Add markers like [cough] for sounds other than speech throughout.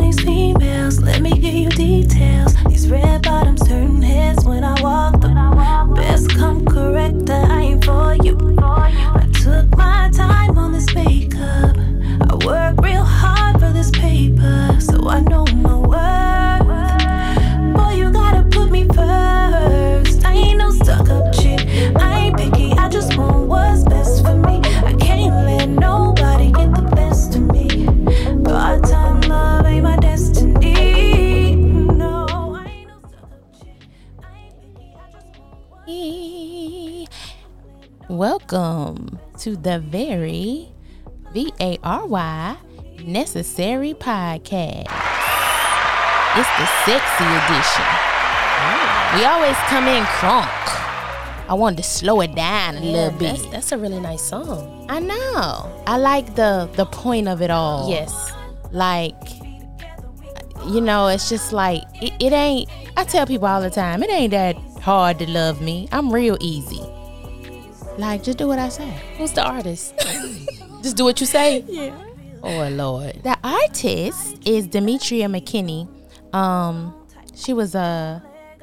these females. Let me give you details. These red bottoms turn heads when I walk them. Best come correct, I ain't for you. I took my time on this makeup. I work real hard for this paper, so I know Welcome to the very V A R Y necessary podcast. It's the sexy edition. We always come in crunk. I wanted to slow it down a little bit. That's, that's a really nice song. I know. I like the the point of it all. Yes. Like you know, it's just like it, it ain't I tell people all the time, it ain't that hard to love me. I'm real easy. Like just do what I say. Who's the artist? [laughs] Just do what you say. Yeah. Oh Lord. The artist is Demetria McKinney. Um, she was uh,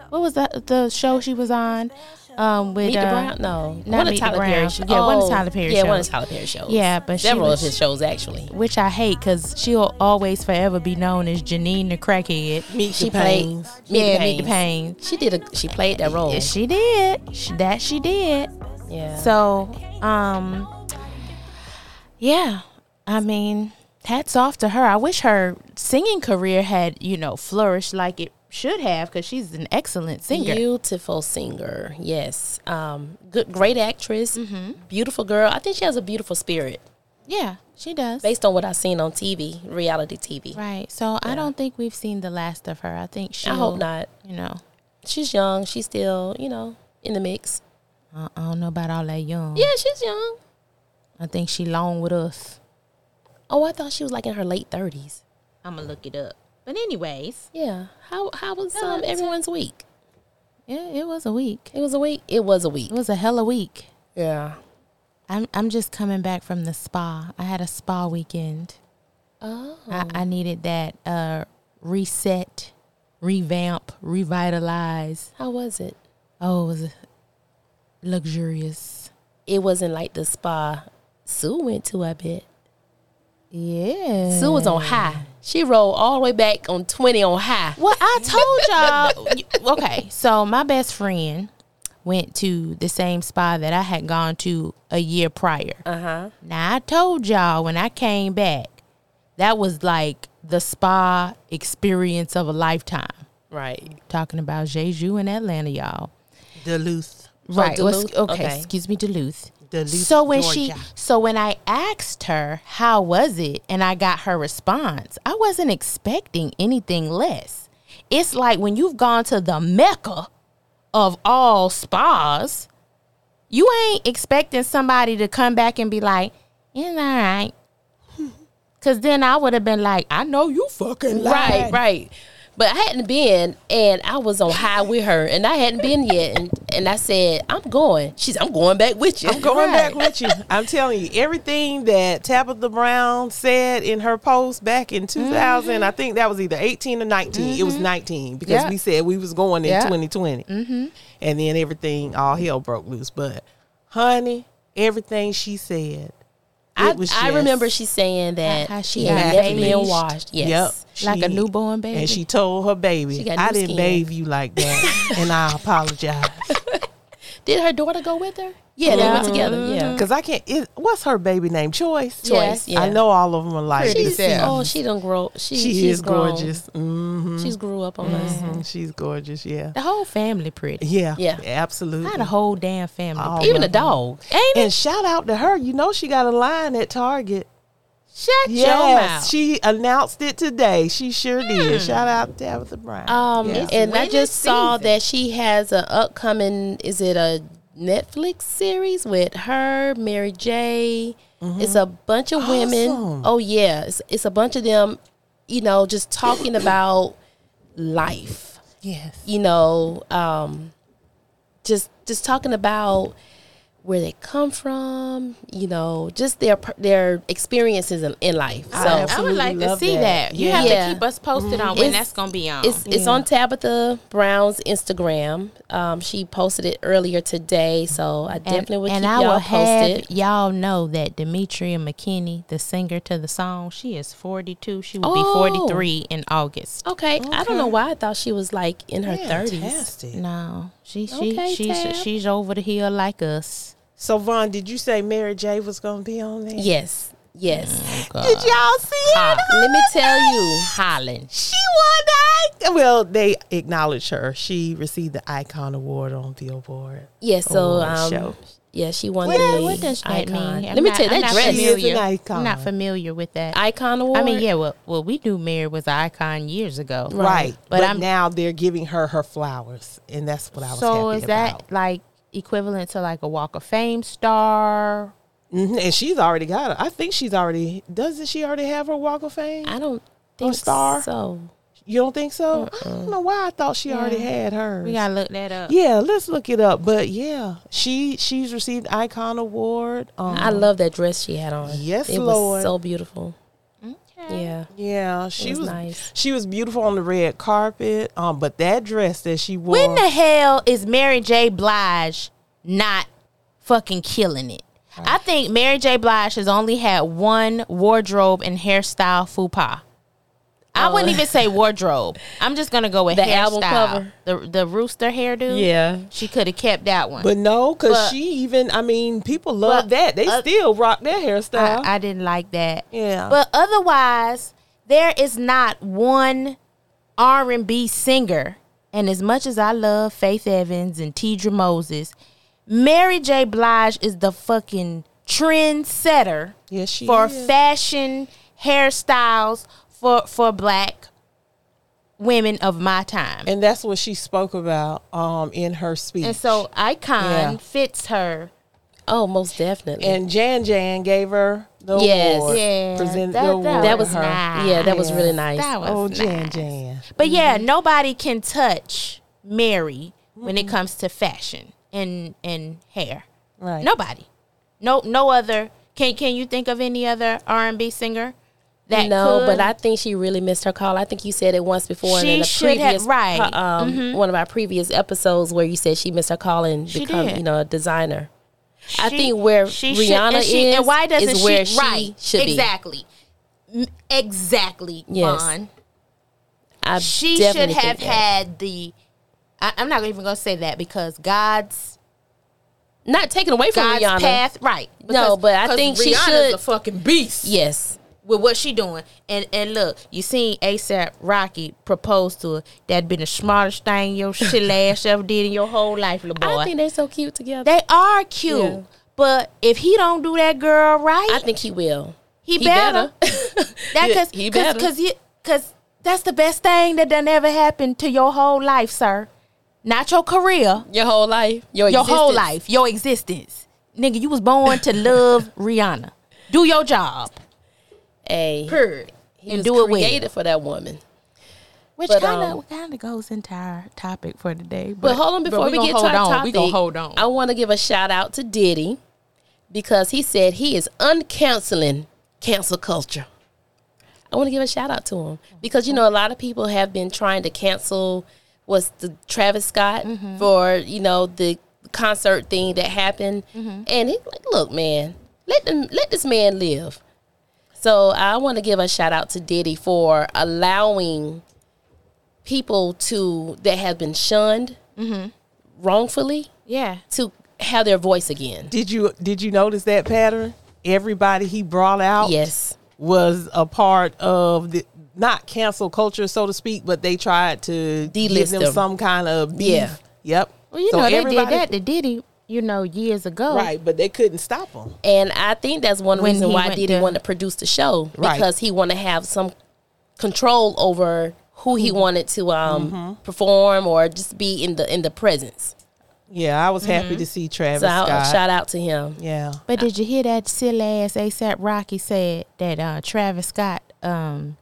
what was that the show she was on? Um, with Meet the uh, Brown? No. not one of Meet the Tyler Brown. Perry shows. Yeah, one of Tyler Perry Yeah, one of shows. Tyler Perry shows. Yeah, but she several was- of his shows actually. which I hate because she'll always forever be known as Janine the crackhead. Meet She the played pains. yeah, meet the pain. She did a. She played that role. Yeah, she did. She, that she did. Yeah. So, um, yeah, I mean, hats off to her. I wish her singing career had, you know, flourished like it should have because she's an excellent singer. Beautiful singer. Yes. Um. Good. Great actress. Mm-hmm. Beautiful girl. I think she has a beautiful spirit. yeah, she does. Based on what I've seen on TV, reality TV. Right. So I don't think we've seen the last of her. I think she. I hope not. You know, She's young. She's still, you know, in the mix. I, I don't know about all that young. Yeah, she's young. I think she long with us. Oh, I thought she was like in her late thirties. I'm gonna look it up. But anyways, Yeah. How how was um, everyone's week? yeah, it was a week. It was a week. It was a week. It was a hell of a week. Yeah. I'm I'm just coming back from the spa. I had a spa weekend. Oh. I, I needed that uh, reset, revamp, revitalize. How was it? Oh, it was luxurious. It wasn't like the spa Sue went to. I bet Yeah. Sue was on high. She rolled all the way back on twenty on high. Well, I [laughs] told y'all. okay, so my best friend went to the same spa that I had gone to a year prior. Uh huh. Now I told y'all when I came back, that was like the spa experience of a lifetime. Right. Talking about Jeju in Atlanta, y'all. Duluth. Right. Oh, Duluth? okay, Okay. Excuse me, Duluth. Duluth, so when she, so when I asked her how was it, and I got her response, I wasn't expecting anything less. It's like when you've gone to the mecca of all spas, you ain't expecting somebody to come back and be like, "It's all right," [laughs] because then I would have been like, "I know you fucking Right. Right. But I hadn't been, and I was on high with her, and I hadn't been yet, and and I said, "I'm going." She's, "I'm going back with you." I'm going back with you. I'm telling you, everything that Tabitha Brown said in her post back in 2000, I think that was either 18 or 19. It was 19 because Yeah. we said we was going in Yeah. 2020. Mm-hmm. And then everything, all hell broke loose. But, honey, everything she said, I, was I remember she saying that How she she got had never been washed. Yes. Yep. Like a newborn baby. And she told her baby, I didn't skin." bathe you like that. and I apologize. [laughs] Did her daughter go with her? Yeah, they went together. Yeah. Because I can't, it, what's her baby name? Choice? Choice, yeah. I know all of them are like Pretty Oh, she done grow. She, She she's is grown. gorgeous. hmm She's grew up on us. She's gorgeous. Yeah. the whole family pretty. Yeah. Yeah. Absolutely. I had a whole damn family. All. Even the dog. Ain't it? And shout out to her. You know she got a line at Target. Shut your Yes, mouth. she announced it today. She sure did. Shout out to Tabitha Brown. Um, Yeah. and I winning just saw season. that she has an upcoming. Is it a Netflix series with her, Mary J? It's a bunch of women. Awesome. Oh yeah, it's, it's a bunch of them. You know, just talking about life. yes. You know, um, just just talking about where they come from, you know, just their their experiences in, in life. So I would like to see that. that. You Yeah. have Yeah. to keep us posted on when It's- that's gonna be on. It's it's on Tabitha Brown's Instagram. Um, she posted it earlier today, so I definitely would and keep I y'all will have posted. y'all know that Demetria McKinney, the singer to the song, she is 42. She will be Oh. 43 in August. Okay. I don't know why I thought she was like in her thirties. Fantastic. No, she she Okay, she's Tab. she's over the hill like us. So Von, did you say Mary J was gonna be on there? Yes, yes. Did y'all see her? Let me tell you, Hollin. She won the icon. Well, they acknowledged her. She received the Icon Award on Billboard. yeah. So Award um, show. Yeah, she won What, the what does that icon. mean? Let me tell you, I'm that not dress is an familiar. icon. I'm not familiar with that. icon award. I mean, yeah, well, well, we knew Mary was an icon years ago, Right. But, But, I'm now they're giving her her flowers. And that's what I was so happy is that like equivalent to like a Walk of Fame star? Mhm, And she's already got it. I think she's already, doesn't she already have her Walk of Fame? I don't think star? so. You don't think so? I don't know why I thought she already had hers. We gotta look that up. yeah, let's look it up. But yeah, she she's received Icon Award. Um, I love that dress she had on. Yes, it Lord. was so beautiful. Yeah, Yeah, she was was, nice. She was beautiful on the red carpet. Um, but that dress that she wore. When the hell is Mary J. Blige not fucking killing it? I think Mary J. Blige has only had one wardrobe and hairstyle faux pas. I wouldn't even say wardrobe. I'm just gonna go with The hairstyle. album cover? the the rooster hairdo. yeah. she could have kept that one. but no, because she even. I mean, people love But, that. They uh, still rock their hairstyle. I, I didn't like that. Yeah. But otherwise, there is not one R and B singer. And as much as I love Faith Evans and Tidra Moses, Mary J. Blige is the fucking trendsetter yes, she for is. fashion hairstyles for for black women of my time. and that's what she spoke about um in her speech. And so Icon Yeah. fits her. Oh, most definitely. and Jan Jan gave her the Yes. award. Yeah, presented that- the award that was her. nice. yeah, that was really nice. That was Oh, nice. Jan Jan. But yeah, nobody can touch Mary when it comes to fashion and and hair. Right. Nobody. No no other can can you think of any other R and B singer that no, could? but I think she really missed her call. I think you said it once before She in a should have- previous, right. Mm-hmm. um, one of our previous episodes where you said she missed her call and She become, did. you know, a designer. I think where she should- Rihanna she- is, and why doesn't is she where she right should be. exactly exactly Yes. Von. I she should have had the. I, I'm not even gonna say that because God's not taken away from God's Rihanna. path right No, but I because think she Rihanna's should- a fucking beast Yes, with what she doing. And and look, you seen ASAP Rocky propose to her. That'd been the smartest thing your [laughs] shit ass ever did in your whole life, little boy. I think they're so cute together. they are cute. Yeah. But if he don't do that girl right, I think he will. he, better. [laughs] that cause, he cause, better. cause, you, cause that's the best thing that done ever happened to your whole life, sir. Not your career, Your whole life, your your whole life, your existence. Nigga, you was born to love [laughs] Rihanna. Do your job. Hey, Period. he and was do it created well. for that woman. Which But, kind um, of kind of goes into our topic for today. But, hold on, before we, gonna get to our on, topic, we gonna hold on. I want to give a shout out to Diddy because he said he is uncanceling cancel culture. I want to give a shout out to him because you know a lot of people have been trying to cancel what's the Travis Scott Mm-hmm. for you know the concert thing that happened, Mm-hmm. and he's like, "Look, man, let them let this man live." So I want to give a shout out to Diddy for allowing people to that have been shunned Mm-hmm. wrongfully yeah, to have their voice again. Did you did you notice that pattern? Everybody he brought out Yes. was a part of the not cancel culture, so to speak, but they tried to give Delist them them. some kind of beef. Yeah. Yep. well, you So know they did everybody- that to Diddy, you know, years ago. Right, but they couldn't stop him. And I think that's one When reason why went Diddy to- wanted to produce the show Right. because he wanted to have some control over who he wanted to um, Mm-hmm. perform or just be in the in the presence. Yeah, I was happy to see Travis So I'll, shout out to him. yeah. But did you hear that silly ass ASAP Rocky said that uh, Travis Scott um,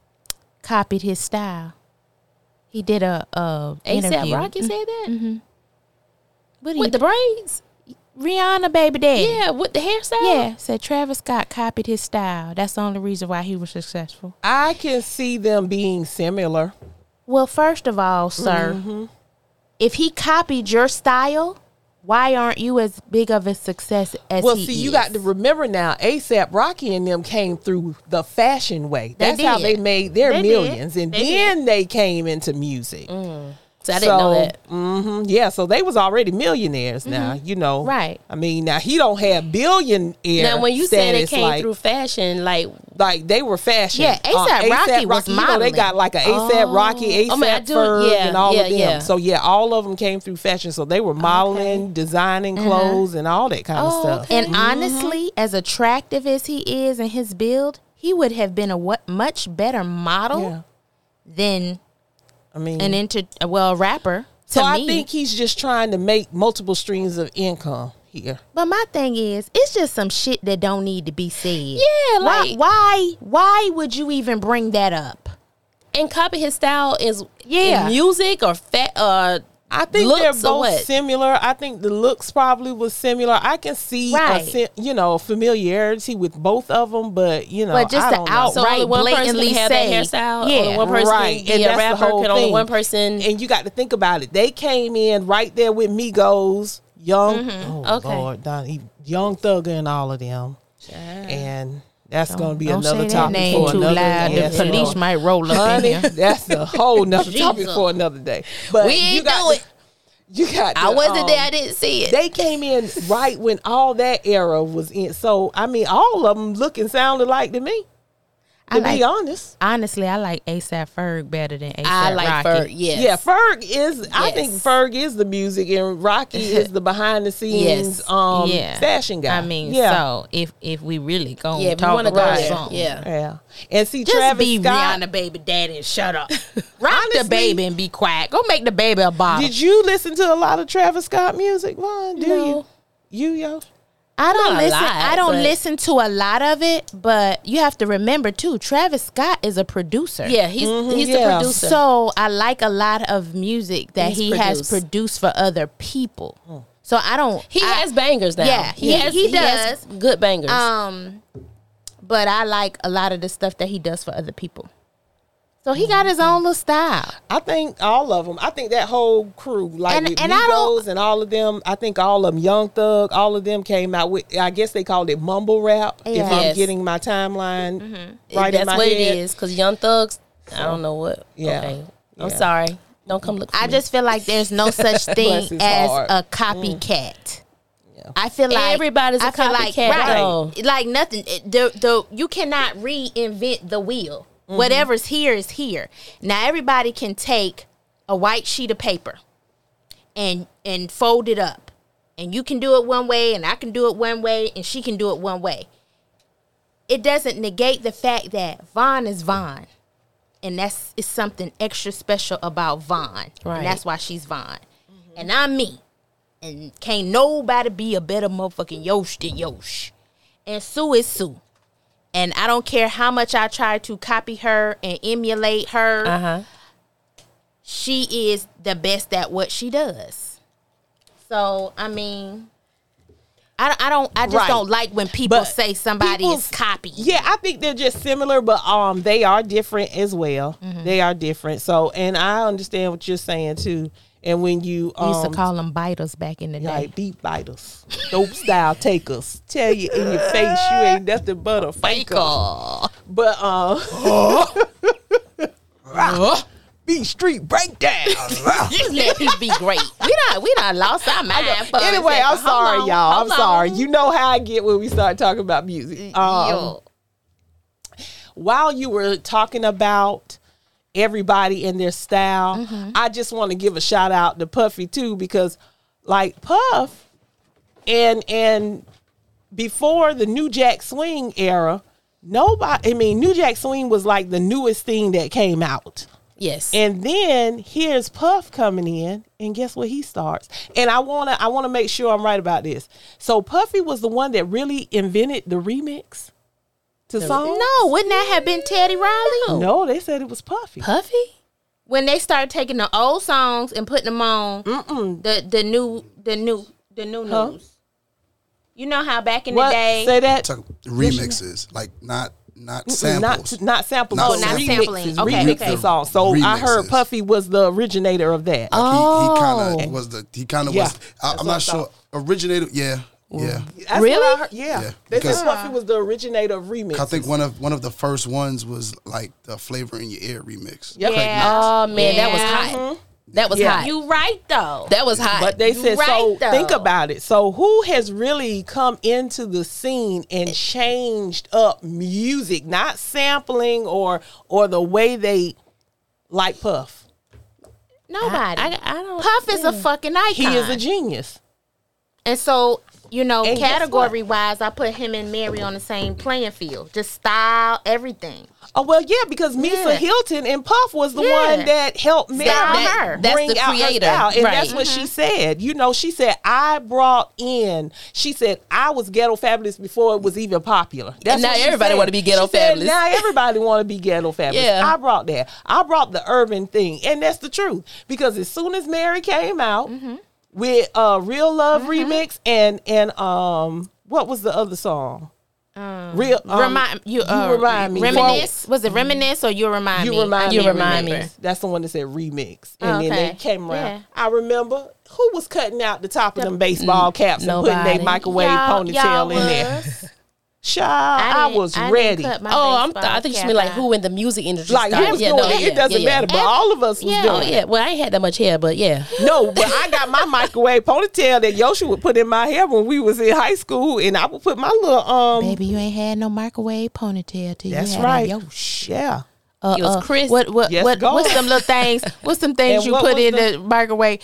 copied his style? He did a, a ASAP interview. Rocky said that What he with the braids. Rihanna baby daddy. Yeah, with the hairstyle. Yeah, said Travis Scott copied his style. That's the only reason why he was successful. I can see them being similar. Well, first of all, sir, Mm-hmm. if he copied your style, why aren't you as big of a success as Well, he see, is? you got to remember now, ASAP Rocky and them came through the fashion way. They That's how they made their They did. millions, and They Mm. then they came into music. So I didn't know that. hmm yeah, so they was already millionaires now. You know, Mm-hmm. Right. I mean, now he don't have billionaire. Now, when you said it came like, through fashion, like like they were fashion. Yeah, A$AP Rocky was you know, they got like a ASAP Rocky, ASAP Oh, man, do- Ferg, yeah, and all yeah, of them. yeah. So yeah, all of them came through fashion. So they were modeling, designing clothes, and all that kind of Oh, stuff. okay. And honestly, as attractive as he is and his build, he would have been a what much better model Yeah, than I mean, an inter well rapper. To so I me. think he's just trying to make multiple streams of income here. But my thing is, it's just some shit that don't need to be said. Yeah, why? like- Why? Why would you even bring that up? and copy his style is Yeah. in music or fat uh I think Looks they're both what? similar. I think the looks probably was similar. I can see, Right. a, si- you know, familiarity with both of them, but you know, But just I to don't know. out- so only Right, one person blatantly can have say, that hairstyle. yeah, only one person right, can be and a that's the rapper. whole Can only one person. And you got to think about it. They came in right there with Migos, Young, mm-hmm. oh Okay. Lord, Don, Young Thugger, and all of them, and that's going to be another topic name for too another loud. The police might roll up in Honey, here. that's a whole nother [laughs] topic for another day. But We you ain't got do it. You got. I wasn't um, there. I didn't see it. They came in right when all that era was in. So I mean, all of them looking sounded like to me. To I be honest, Honestly, I like ASAP Ferg better than ASAP I like Rocky. Ferg. Yes. yeah, Ferg is. I think Ferg is the music, and Rocky [laughs] is the behind the scenes Yes. um yeah, fashion guy. I mean, yeah, so if if we really go Yeah, if you talk want to about go there, something, yeah. yeah. And see, just Travis be Scott. Rihanna baby daddy and shut up. [laughs] Rock Honestly- the baby and be quiet. Go make the baby a bottle. Did you listen to a lot of Travis Scott music, Von? Do No. you? You yo? I don't listen. lot, I don't but- listen to a lot of it, but you have to remember too. Travis Scott is a producer. Yeah, he's he's yeah. the producer. So I like a lot of music that He's he has produced. produced for other people. So I don't. he I- has bangers now. Yeah, he, he- has. he has does. good bangers. Um, but I like a lot of the stuff that he does for other people. So he got his own little style. I think all of them. I think that whole crew, like And- with and I don't- Migos and all of them. I think all of them, Young Thug, all of them came out with. I guess they called it mumble rap. If I'm getting my timeline mm-hmm. right That's in my what head. it is. Because Young Thugs, I don't know what. Yeah. Okay. I'm Yeah. sorry. Don't come look. For I me. just feel like there's no [laughs] such thing as heart. a mm. copycat. I feel like Everybody's a I feel like copycat, right, though. like nothing. it- The the you cannot reinvent the wheel. Mm-hmm. Whatever's here is here. Now everybody can take a white sheet of paper and and fold it up, and you can do it one way, and I can do it one way, and she can do it one way. It doesn't negate the fact that Von is Von. And that's is something extra special about Von, Right. and that's why she's Von, mm-hmm. and I'm me, and can't nobody be a better motherfucking Yosh than Yosh, and Sue is Sue, and I don't care how much I try to copy her and emulate her, Uh huh. she is the best at what she does. So I mean. I, I don't. I just Right. don't like when people But say somebody is copied. Yeah, I think they're just similar, but um, they are different as well. Mm-hmm. They are different. So, and I understand what you're saying too. And when you We used to um, call them biters back in the day. like beat biters, dope style takers, tell you in your face you ain't nothing but a faker. But uh, [laughs] beat street breakdown. [laughs] Let people be great. We not we not lost our mind. anyway. I'm sorry, on, y'all. I'm sorry. on. You know how I get when we start talking about music. Um, while you were talking about everybody in their style, Mm-hmm. I just want to give a shout out to Puffy too because like Puff and and before the New Jack Swing era, nobody I mean New Jack Swing was like the newest thing that came out. Yes. And then here's Puff coming in, and guess what he starts? And I wanna I wanna make sure I'm right about this. So Puffy was the one that really invented the remix to songs. No, wouldn't that have been Teddy Riley? No, they said it was Puffy. Puffy. When they started taking the old songs and putting them on the the new the new the new Huh? news. You know how back in What? the day, Say that. Talk remixes, like not not samples. Not not samples. Not but samples. Oh, not sampling. remixes, Okay, remix okay. the song. So I heard Puffy was the originator of that. Like, he, he kind Oh. of was the he kind of Yeah, was. I, I'm not sure thought. originated. Yeah, yeah. That's Really? what I heard. Yeah. Yeah, They because- said Puffy was the originator of remix. I think one of one of the first ones was like the flavor in your ear remix. Yep. Yeah. Oh man, that was Yeah. hot. Mm-hmm. That was Yeah. hot. you right though. that was hot. But they You said so. though. Think about it. So who has really come into the scene and changed up music, not sampling or or the way they like Puff? Nobody. I, I don't. Puff is a fucking icon. He is a genius. And so, you know, And category wise, I put him and Mary on the same playing field. Just style, everything. Oh well, yeah, because Misa Yeah. Hylton and Puff was the Yeah. one that helped Mary That- her. that's bring the out creator. her style, and Right. that's what she said. You know, she said I brought in. She said I was ghetto fabulous before it was even popular. That's And now what everybody wanna be ghetto She said, fabulous. Now everybody want to be ghetto fabulous. Yeah. I brought that. I brought the urban thing, and that's the truth. Because as soon as Mary came out Mm-hmm. With uh, "Real Love" remix and and um, what was the other song? Real um, remind you, uh, remind me. Reminisce. Was it reminisce or you remind You me? remind me. You remind remember. me. That's the one that said remix, Oh, and then they came around. Yeah. I remember who was cutting out the top of them baseball caps and putting nobody. their microwave Y'all- ponytail y'all in there. Was. Child, I, didn't- was I ready. Oh, I'm. baseball I think you cap mean like who in the music industry? Like who started. was yeah, doing no, it? yeah, It doesn't yeah, yeah. matter, but all of us was Yeah. doing Oh it. yeah. Well, I ain't had that much hair, but yeah. No, but I got my microwave ponytail that Yosha would put in my hair when we was in high school, and I would put my little um. Baby, you ain't had no microwave ponytail till That's you had right. a Yosh. Yeah. Uh, It was uh, crisp. What what Yes, what go. what's some little things? What's some [laughs] things And you what put in the- the, microwave?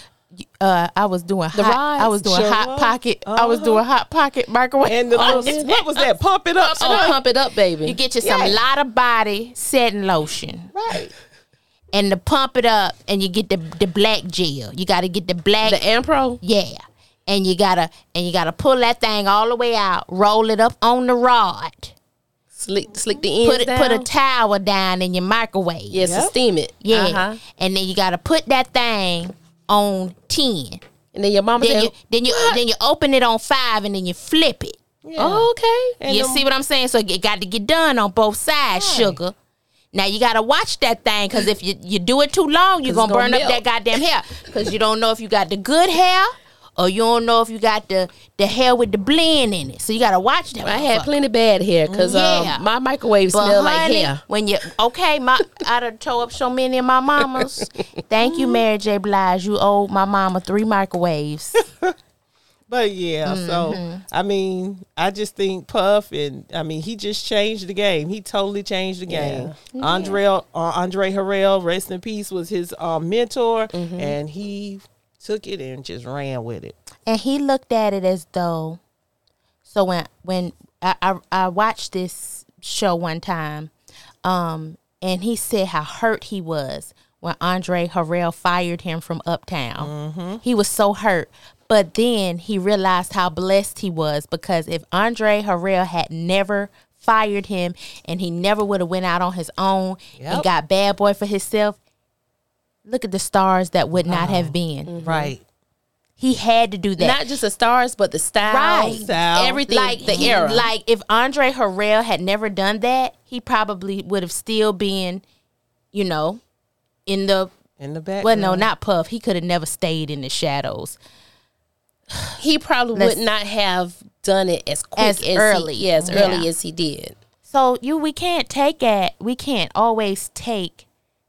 Uh, I was doing The hot. rods? I was doing Sure hot was. pocket. I was Uh-huh. doing hot pocket microwave. And the Oh, little, what was that? [laughs] Pump it up. Oh, stuff? pump it up, baby. you get you some Yeah. lot of body setting lotion, right. and to pump it up, and you get the the black gel. You got to get the black. the Ampro. yeah, and you gotta and you gotta pull that thing all the way out. Roll it up on the rod. Slick, slick the ends Put it, down. put a towel down in your microwave. yes, to Yep. steam it. Yeah. Uh-huh. And then you gotta put that thing on ten. And then your mama Then said, you then you then you open it on five and then you flip it. oh, "Okay." And you them- see what I'm saying? So it got to get done on both sides, sugar. Now you gotta watch that thing because if you, you do it too long, you're 'Cause gonna it's burn gonna up that goddamn hair. [laughs] Because you don't know if you got the good hair or you don't know if you got the the hair with the blend in it. So you gotta watch that. I had motherfucker. plenty bad hair because Yeah. um, my microwave But smelled like hair. When you okay, my I done tore up so many of my mamas. Thank you, Mary J. Blige. You owe my mama three microwaves. [laughs] But yeah, Mm-hmm. so I mean, I just think Puff and I mean he just changed the game. He totally changed the game. Andre uh, Andre Harrell, rest in peace, was his um, mentor, Mm-hmm. and he took it and just ran with it. and he looked at it as though so when when I, I, I watched this show one time um and he said how hurt he was when andre harrell fired him from uptown. He was so hurt. But then he realized how blessed he was because if andre harrell had never fired him and he never would have went out on his own and got bad boy for himself look at the stars that would not have been mm-hmm. Right. he had to do that Not just the stars, but the style, Right. Style. everything, like the he- era. Like if Andre Harrell had never done that, he probably would have still been, you know, in the In the back. well, no, not Puff. He could have never stayed in the shadows. [sighs] he probably Let's- would not have done it as quick As as, early. He, yeah, as Yeah. early as he did. So you, we can't take it. We can't always take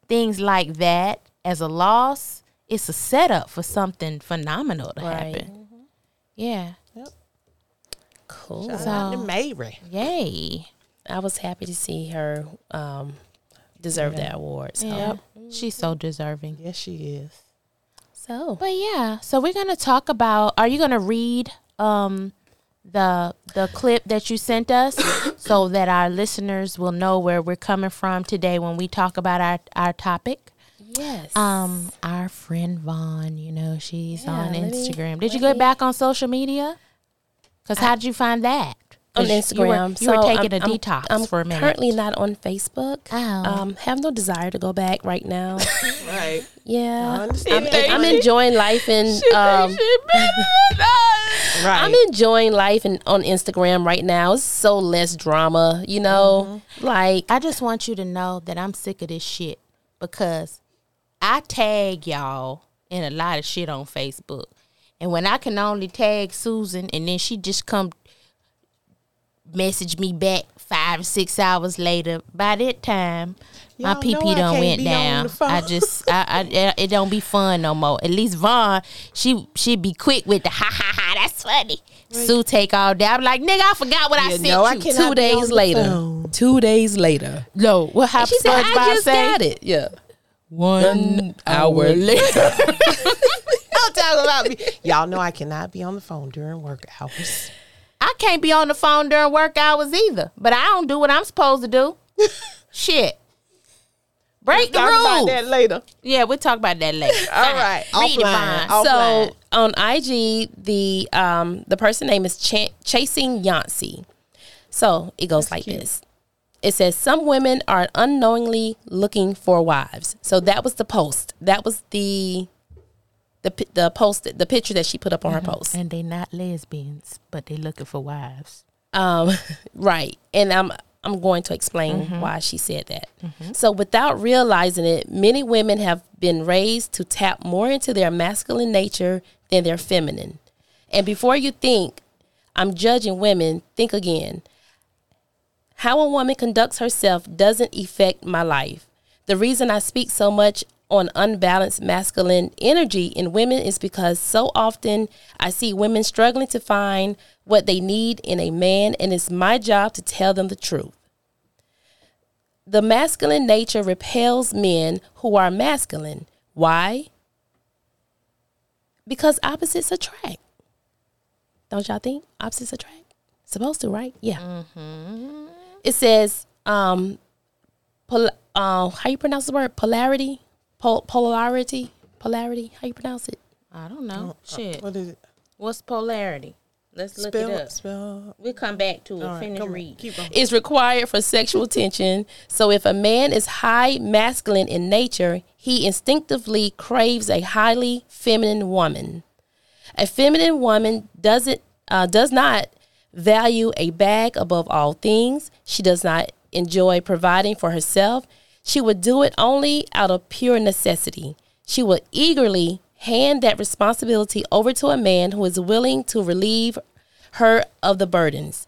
things like that as a loss. It's a setup for something phenomenal to Right. happen. Yeah. Cool. Shout out to Mary. Yay. I was happy to see her um, deserve that award. So. Yeah. She's so deserving. Yes, she is. so But yeah, so we're gonna talk about. Are you gonna read um the the clip that you sent us so that our listeners will know where we're coming from today when we talk about our our topic? Yes, Um, our friend Von, you know, she's Yeah, on let me- Instagram. Did you go me- back on social media? Cause how did you find that? on 'Cause You were, Instagram. you were taking I'm- a detox I'm for a minute. Currently not on Facebook. Oh. Um, have no desire to go back right now. [laughs] Right. Yeah. I'm, I'm enjoying life and um, [laughs] Right. I'm enjoying life and on Instagram right now. It's so less drama, you know. Mm-hmm. Like I just want you to know that I'm sick of this shit because I tag y'all in a lot of shit on Facebook. And when I can only tag Susan and then she just come message me back five or six hours later, by that time my Y'all know PP I done can't went down. I just I, I [laughs] it don't be fun no more. At least Von, she she be quick with the ha ha ha, that's funny. Sue take all day. I'm like, nigga, I forgot what I You sent know I you. cannot two days later. phone. Two days later. No, what happened? She said, I just got it. Yeah. One hour later. [laughs] Don't talk about me. Y'all know I cannot be on the phone during work hours. I can't be on the phone during work hours either. But I don't do what I'm supposed to do. [laughs] Shit. Break the rules. Talk about that later. Yeah, we'll talk about that later. All right. Read it, Offline. Offline. So on IG, the um the person name is Ch- Chasing Yancey. So it goes like this. It says some women are unknowingly looking for wives. So that was the post. That was the the the post the picture that she put up on her post. And they're not lesbians, but they're looking for wives. Um, [laughs] right. And I'm I'm going to explain why she said that. So without realizing it, many women have been raised to tap more into their masculine nature than their feminine. And before you think I'm judging women, think again. How a woman conducts herself doesn't affect my life. The reason I speak so much on unbalanced masculine energy in women is because so often I see women struggling to find what they need in a man, and it's my job to tell them the truth. The masculine nature repels men who are masculine. Why? Because opposites attract. Don't y'all think opposites attract? Supposed to, right? Yeah. Mm-hmm. It says, um, pol- uh, how you pronounce the word? Polarity, Pol- polarity, polarity. How you pronounce it? I don't know. Shit. What is it? What's polarity? Let's look Spell it up. Spell. We'll come back to it. All right, Finish come read. Keep going. is required for sexual tension. So if a man is high masculine in nature, he instinctively craves a highly feminine woman. A feminine woman doesn't uh, does not value a bag above all things. She does not enjoy providing for herself. She would do it only out of pure necessity. She would eagerly hand that responsibility over to a man who is willing to relieve her of the burdens.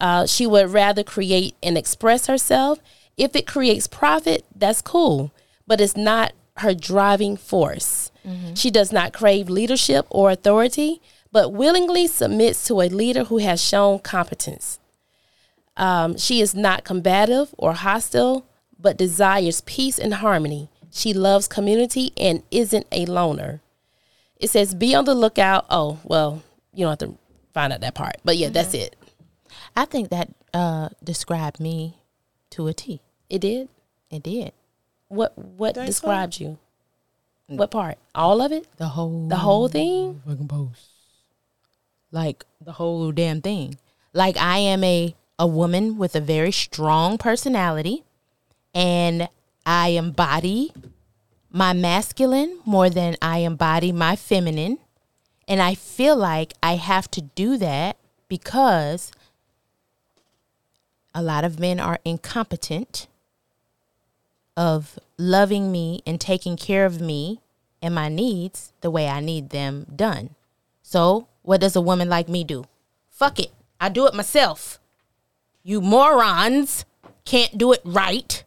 Uh, she would rather create and express herself. If it creates profit, that's cool, but it's not her driving force. She does not crave leadership or authority, but willingly submits to a leader who has shown competence. Um, she is not combative or hostile, but desires peace and harmony. She loves community and isn't a loner. It says, be on the lookout. Oh, well, you don't have to find out that part. But yeah, that's it. I think that uh, described me to a T. It did. It did. What what Think so? described you? What part? All of it? The whole The whole thing? fucking post. Like the whole damn thing. Like I am a a woman with a very strong personality and I embody my masculine more than I embody my feminine. And I feel like I have to do that because a lot of men are incompetent of loving me and taking care of me and my needs the way I need them done. So, what does a woman like me do? Fuck it. I do it myself. You morons can't do it right.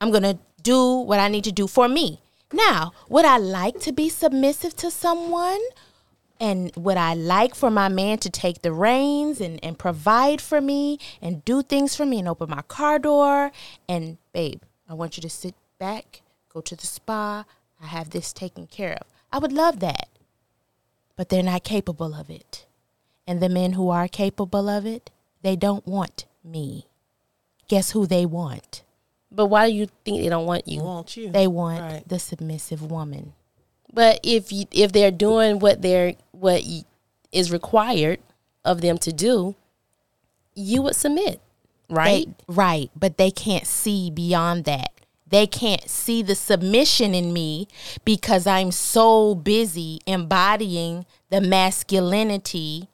I'm going to do what I need to do for me. Now, would I like to be submissive to someone? And would I like for my man to take the reins and, and provide for me and do things for me and open my car door? And, babe, I want you to sit back, go to the spa. I have this taken care of. I would love that. But they're not capable of it. And the men who are capable of it, they don't want me. Guess who they want? But why do you think they don't want you? Want you? They want Right. the submissive woman. But if you, if they're doing what they're what y- is required of them to do, you would submit, right? They, right. But they can't see beyond that. They can't see the submission in me because I'm so busy embodying the masculinity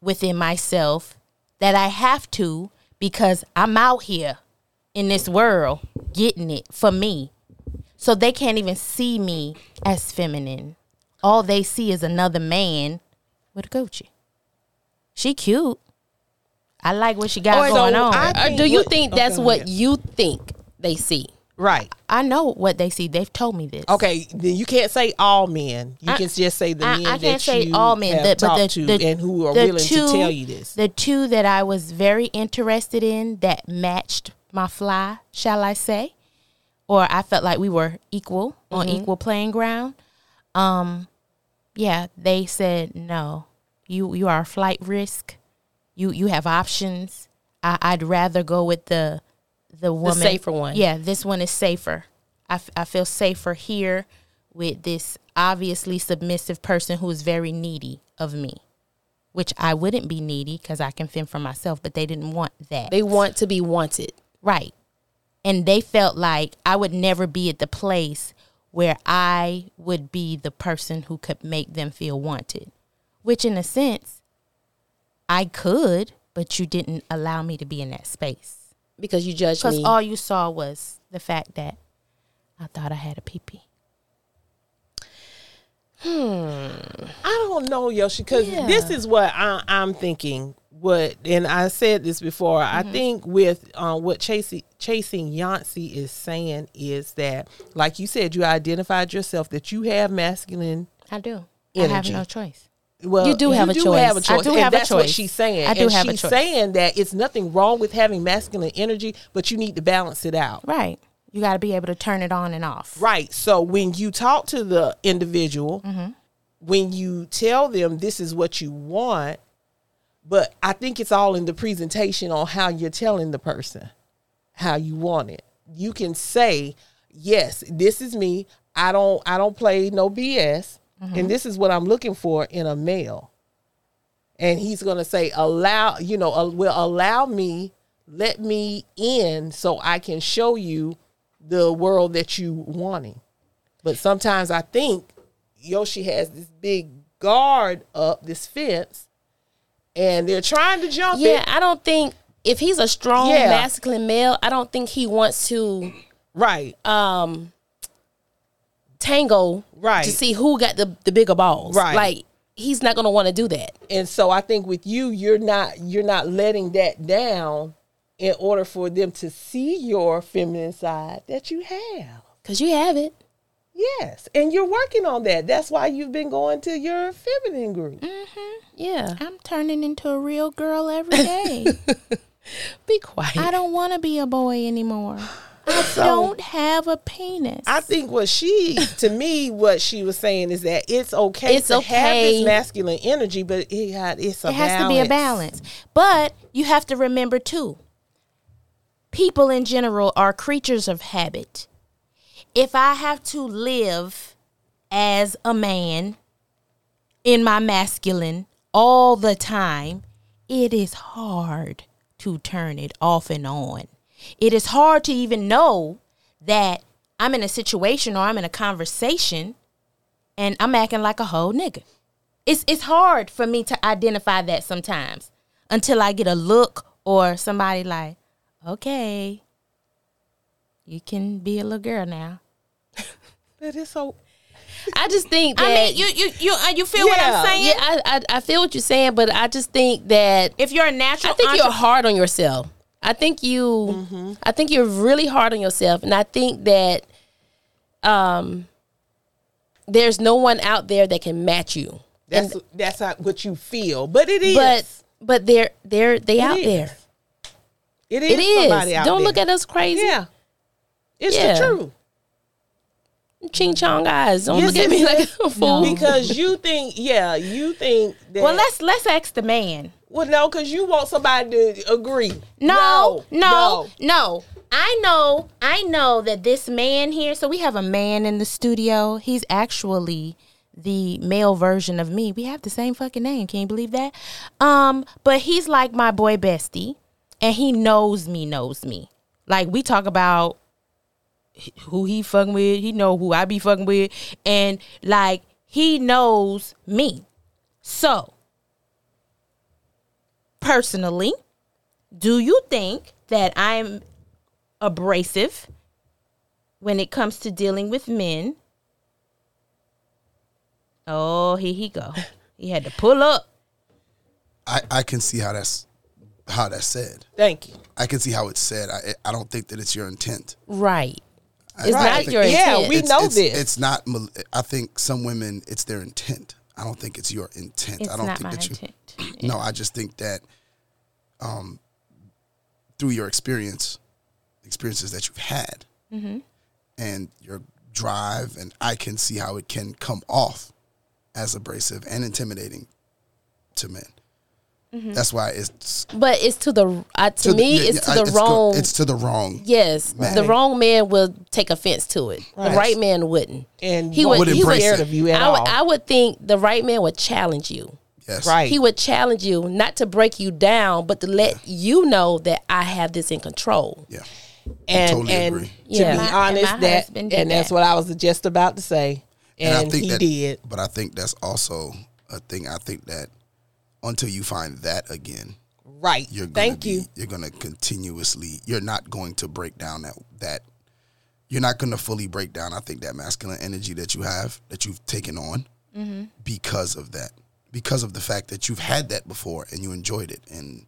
within myself that I have to because I'm out here in this world getting it for me. So they can't even see me as feminine. All they see is another man with a Gucci. She cute. I like what she got Or going so on. I- uh, think do you what- think oh, that's okay, what yeah. you think they see? Right. I know what they see. They've told me this. Okay, then you can't say all men. You I- can just say the I, men I can't say all men, the, but the, to the, and who are willing two, to tell you this. The two that I was very interested in that matched my fly, shall I say, or I felt like we were equal on Mm-hmm. equal playing ground. Um, yeah, they said no. You you are a flight risk. You you have options. I, I'd rather go with the the woman safer one. Yeah, this one is safer. I, f- I feel safer here with this obviously submissive person who is very needy of me, which I wouldn't be needy because I can fend for myself, but they didn't want that. They want to be wanted. Right. And they felt like I would never be at the place where I would be the person who could make them feel wanted, which in a sense, I could, but you didn't allow me to be in that space. Because you judge Because me. all you saw was the fact that I thought I had a pee pee. Hmm. I don't know, Yoshie, because Yeah. this is what I, I'm thinking. What and I said this before. I Mm-hmm. think with uh, what chasing chasing Yancey is saying is that, like you said, you identified yourself that you have masculine. I do. I have no choice. Well, You do have a choice. Have a I choice. do and have a choice. that's what she's saying. I do and have a she's choice. saying that it's nothing wrong with having masculine energy, but you need to balance it out. Right. You got to be able to turn it on and off. Right. So when you talk to the individual, Mm-hmm. when you tell them this is what you want, but I think it's all in the presentation on how you're telling the person how you want it. You can say, "Yes, this is me. I don't I don't play no BS, Mm-hmm. and this is what I'm looking for in a male." And he's going to say, "Allow, you know, uh, will allow me, let me in so I can show you the world that you wanting." But sometimes I think Yoshie has this big guard up, this fence, and they're trying to jump yeah, it. I don't think if he's a strong Yeah. masculine male, I don't think he wants to Right. um tango Right. to see who got the, the bigger balls. Right. Like he's not gonna want to do that. and so I think with you, you're not you're not letting that down in order for them to see your feminine side that you have. Cause you have it. Yes, and you're working on that. That's why you've been going to your feminine group. Mm-hmm. Yeah. I'm turning into a real girl every day. [laughs] Be quiet. I don't want to be a boy anymore. [sighs] [laughs] I don't have a penis. I think what she, to me, what she was saying is that it's okay It's to have this masculine energy, but it got it's a it has to be a balance. But you have to remember too, people in general are creatures of habit. If I have to live as a man in my masculine all the time, it is hard to turn it off and on. It is hard to even know that I'm in a situation or I'm in a conversation and I'm acting like a whole nigga. It's it's hard for me to identify that sometimes until I get a look or somebody like, okay, you can be a little girl now. [laughs] But it's so I just think that I mean, you you you uh, you feel what I'm saying? yeah, I, I I feel what you're saying, but I just think that If you're a natural, I think you're hard on yourself. I think you Mm-hmm. I think you're really hard on yourself and I think that um there's no one out there that can match you. that's And- that's not what you feel, but it is. but but they're they're they out is. there. it is. It is. Somebody out Don't there. look at us crazy. Yeah, it's Yeah. the truth. Ching chong eyes. Don't Yes, look at me is. like a fool. because you think, yeah, you think that. well, let's let's ask the man. Well, no, because you want somebody to agree. No, no, no, I know, I know that this man here. So we have a man in the studio. He's actually the male version of me. We have the same fucking name. Can you believe that? Um, but he's like my boy bestie, and he knows me, knows me. Like we talk about who he fucking with. He know who I be fucking with, and like he knows me. So personally, do you think that I'm abrasive when it comes to dealing with men? Oh, here he go. He had to pull up. I, I can see how that's how that's said. Thank you. I can see how it's said. I I don't think that it's your intent. Right. It's Right. not your intent. Yeah, we it's, know it's, this. It's not. I think some women, it's their intent. I don't think it's your intent. It's I don't not think my that you. intent. No, I just think that, um, through your experience, experiences that you've had, Mm-hmm. and your drive, and I can see how it can come off as abrasive and intimidating to men. Mm-hmm. That's why it's but it's to the uh, to, the- me yeah, it's yeah, to the go- wrong It's to the wrong. Yes, Man. the wrong man will take offense to it. Right. The right man wouldn't. And He won't would- be he would- scared of you at I all. would, I would think the right man would challenge you. Yes. right. He would challenge you not to break you down, but to let you know that I have this in control. Yeah. and totally and agree. to Yeah. be My- and honest, my that husband did and that's what I was just about to say. And, I think he that, did. But I think that's also a thing. I think that until you find that again, Right. you're gonna Thank be, you. You're gonna continuously. You're not going to break down that that. You're not going to fully break down. I think that masculine energy that you have that you've taken on Mm-hmm. because of that, because of the fact that you've had that before and you enjoyed it and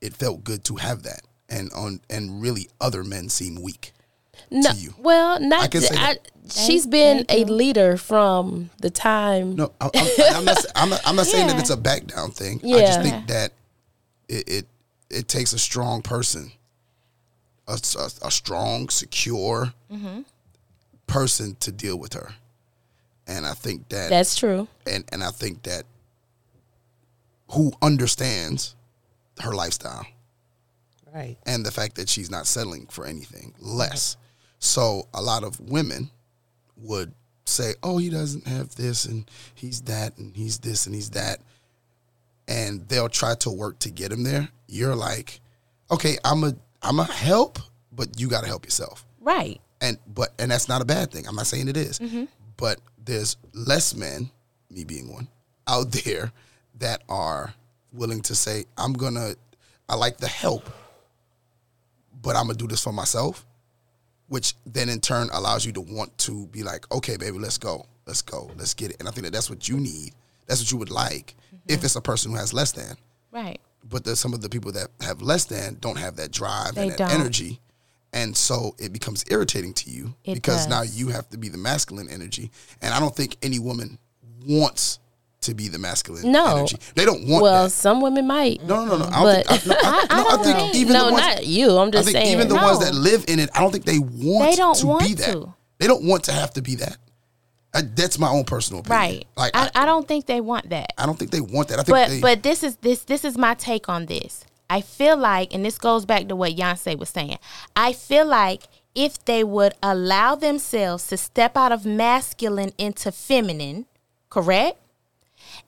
it felt good to have that. And on and really, other men seem weak. No, you. well, I can say I, that. she's been a leader from the time. No, I- I'm, [laughs] I'm not. I'm not, I'm not saying that it's a back down thing. I Yeah. just think that it it, it takes a strong person, a, s- a- a strong, secure person to deal with her, and I think that That's true. and and I think that who understands her lifestyle Right. and the fact that she's not settling for anything less. So a lot of women would say, "Oh, he doesn't have this and he's that and he's this and he's that." And they'll try to work to get him there. You're like, "Okay, I'm a I'm a help, but you got to help yourself." Right. And but and that's not a bad thing. I'm not saying it is. Mm-hmm. But there's less men, me being one, out [laughs] there that are willing to say, "I'm to I like the help, but I'm gonna do this for myself, which then in turn allows you to want to be like, okay, baby, let's go, let's go, let's get it. And I think that that's what you need. That's what you would like if mm-hmm. it's a person who has less than. Right. But there's some of the people that have less than don't have that drive They and that don't. energy. And so it becomes irritating to you It because now you have to be the masculine energy. And I don't think any woman wants to be the masculine No. energy. They don't want Well, that. some women might. No, no, no, no. I don't think, I, no, I, [laughs] I no, I think think- even no, the ones, not you. I'm I just think saying. even the ones that live in it, I don't think they want They don't to want be that. to. They don't want to have to be that. That's my own personal opinion. Right. Like I, I, I don't think they want that. I don't think they want that. I think But they. but this is this this is my take on this. I feel like, and this goes back to what Yoshie was saying. I feel like if they would allow themselves to step out of masculine into feminine, correct,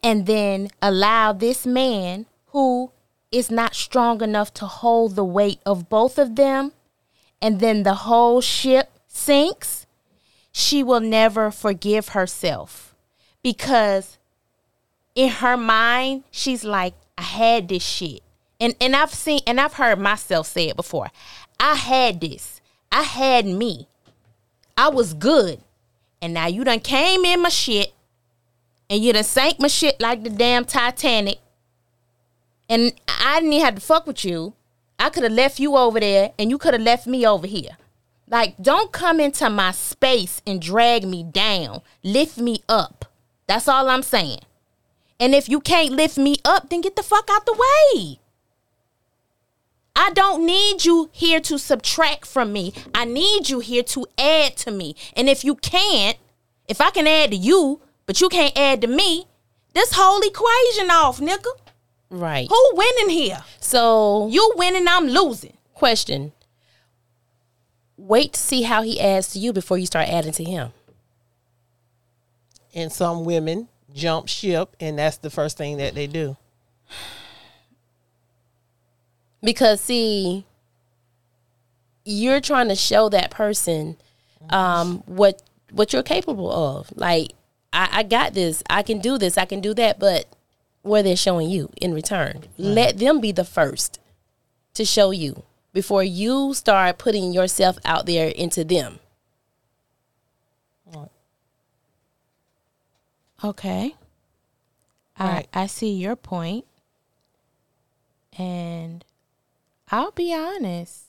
and then allow this man who is not strong enough to hold the weight of both of them, and then the whole ship sinks, she will never forgive herself because in her mind, she's like, I had this shit. And and I've seen and I've heard myself say it before. I had this. I had me. I was good. And now you done came in my shit and you done sank my shit like the damn Titanic. And I didn't even have to fuck with you. I could have left you over there and you could have left me over here. Like, don't come into my space and drag me down. Lift me up. That's all I'm saying. And if you can't lift me up, then get the fuck out the way. I don't need you here to subtract from me. I need you here to add to me. And if you can't, if I can add to you, but you can't add to me, this whole equation off, nigga. Right. Who winning here? So, You winning, I'm losing. question. Wait to see how he adds to you before you start adding to him. And some women jump ship, and that's the first thing that they do. Because see, you're trying to show that person um, what what you're capable of. Like, I, I got this. I can do this. I can do that. But where they're showing you in return. Let them be the first to show you before you start putting yourself out there into them. Okay. Right. I I see your point. And I'll be honest.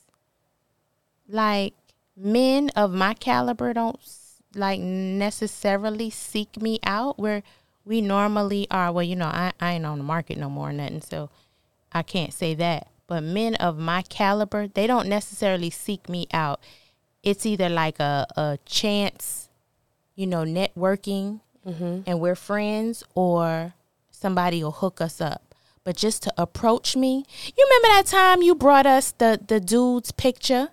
Like men of my caliber don't s- like necessarily seek me out where we normally are. Well, you know, I, I ain't on the market no more or nothing, so I can't say that. But men of my caliber, they don't necessarily seek me out. It's either like a, a chance, you know, networking mm-hmm. and we're friends, or somebody will hook us up. But just to approach me, you remember that time you brought us the the dude's picture,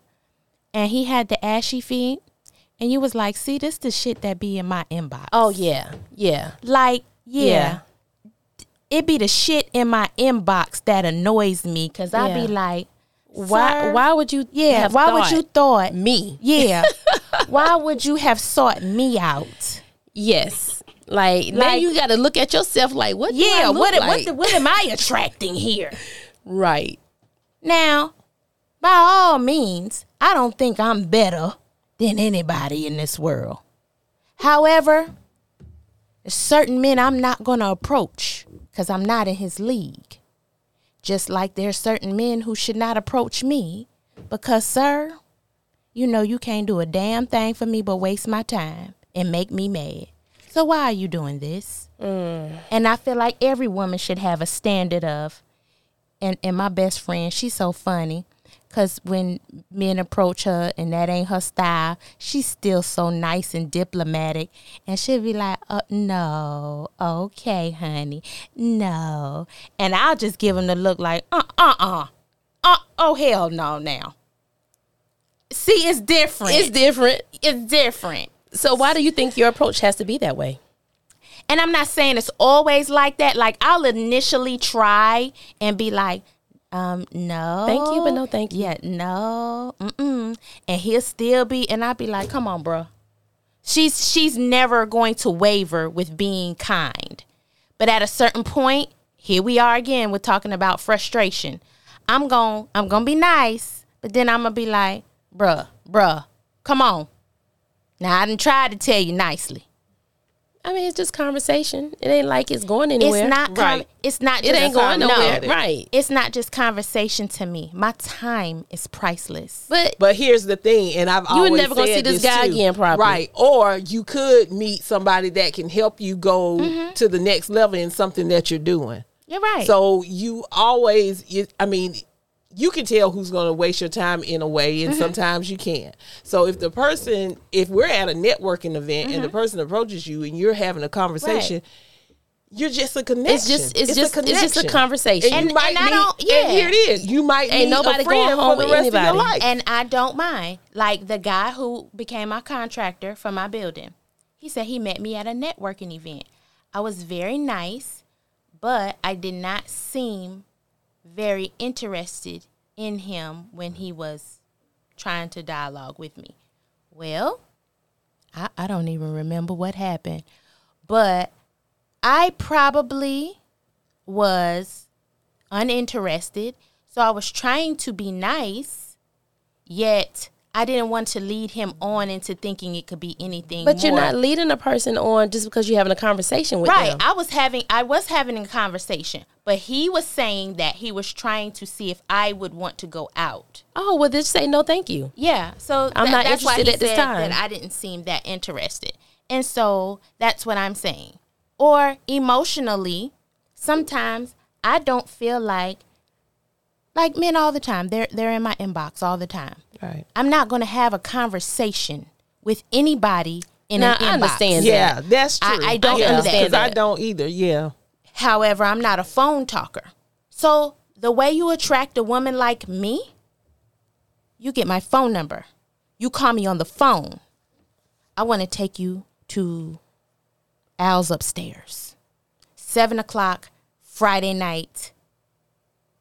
and he had the ashy feet, and you was like, "See, this the shit that be in my inbox." Oh yeah, yeah, like yeah. Yeah. It be the shit in my inbox that annoys me because I Yeah. be like, Why? "Sir, Why would you? Yeah, why would you thought me? Yeah, [laughs] why would you have sought me out? Yes. Like, now Like- you got to look at yourself. Like, what? I Yeah, what like? what the, what am I attracting here? [laughs] right. Now, by all means, I don't think I'm better than anybody in this world. However, there's certain men I'm not going to approach because I'm not in his league. Just like there's certain men who should not approach me because, sir, you know you can't do a damn thing for me but waste my time and make me mad. So why are you doing this? Mm. And I feel like every woman should have a standard of, and and my best friend, she's so funny, cause when men approach her and that ain't her style, she's still so nice and diplomatic, and she'll be like, uh, "No, okay, honey, no," and I'll just give him the look like, "Uh, uh, uh, uh oh hell no, now." See, it's different. It's different. it's different. So why do you think your approach has to be that way? And I'm not saying it's always like that. Like I'll initially try and be like, um, no. Thank you, but no thank you. Yeah, no. Mm-mm. And he'll still be and I'll be like, come on, bro. She's she's never going to waver with being kind. But at a certain point, here we are again. We're talking about frustration. I'm going I'm gonna be nice, but then I'm gonna be like, bruh, bruh, come on. Now I didn't try to tell you nicely. I mean, it's just conversation. It ain't like it's going anywhere. It's not. Con- Right. It's not. It ain't going no, nowhere. Right. It's not just conversation to me. My time is priceless. But But here's the thing, and I've You were always never gonna said see this this guy too. again, probably. right? Or you could meet somebody that can help you go Mm-hmm. to the next level in something that you're doing. You're right. So you always, you, I mean, you can tell who's going to waste your time in a way, Mm-hmm. and sometimes you can't. So if the person, if we're at a networking event and the Mm-hmm. person approaches you and you're having a conversation. You're just a connection. It's just- it's a just- it's just a conversation. And, you And- might and I don't- and yeah. here it is. You might Ain't meet nobody a friend going home for the with rest of anybody. and I don't mind. Like the guy who became my contractor for my building, he said he met me at a networking event. I was very nice, but I did not seem very interested in him when he was trying to dialogue with me. Well, I, I don't even remember what happened, but I probably was uninterested. So I was trying to be nice, yet I didn't want to lead him on into thinking it could be anything. but you're not leading a person on just because you're having a conversation with right. them. I was having I was having a conversation, but he was saying that he was trying to see if I would want to go out. oh well, just say no, thank you. Yeah, so I'm tha- not that's why interested he at this time. That I didn't seem that interested, and so that's what I'm saying. Or emotionally, sometimes I don't feel like like men all the time. They're they're in my inbox all the time. Right. I'm not going to have a conversation with anybody in Now, an I inbox. understand yeah, that's true. I don't yeah, understand 'cause I don't either. Yeah. However, I'm not a phone talker. So the way you attract a woman like me, you get my phone number. You call me on the phone. I want to take you to Al's upstairs. Seven o'clock, Friday night.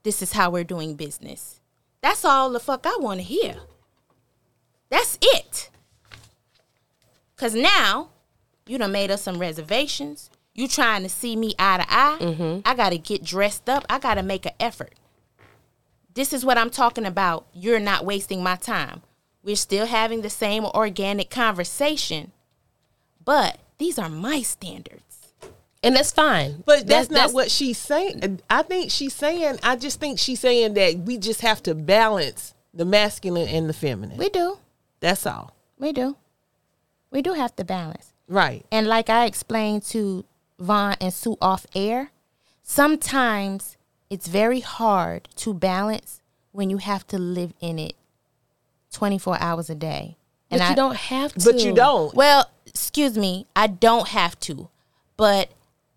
This is how we're doing business. That's all the fuck I want to hear. That's it. Cause now you done made us some reservations. You trying to see me eye to eye? Mm-hmm. I got to get dressed up. I got to make an effort. This is what I'm talking about. You're not wasting my time. We're still having the same organic conversation, but these are my standards. And that's fine. But that's, not what she's saying. I think she's saying. I just think she's saying that we just have to balance the masculine and the feminine. We do. That's all. We do. We do have to balance. Right. And like I explained to Von and Sue off air, sometimes it's very hard to balance when you have to live in it 24 hours a day. But And you I, don't have to. But you don't. Well, excuse me, I don't have to, but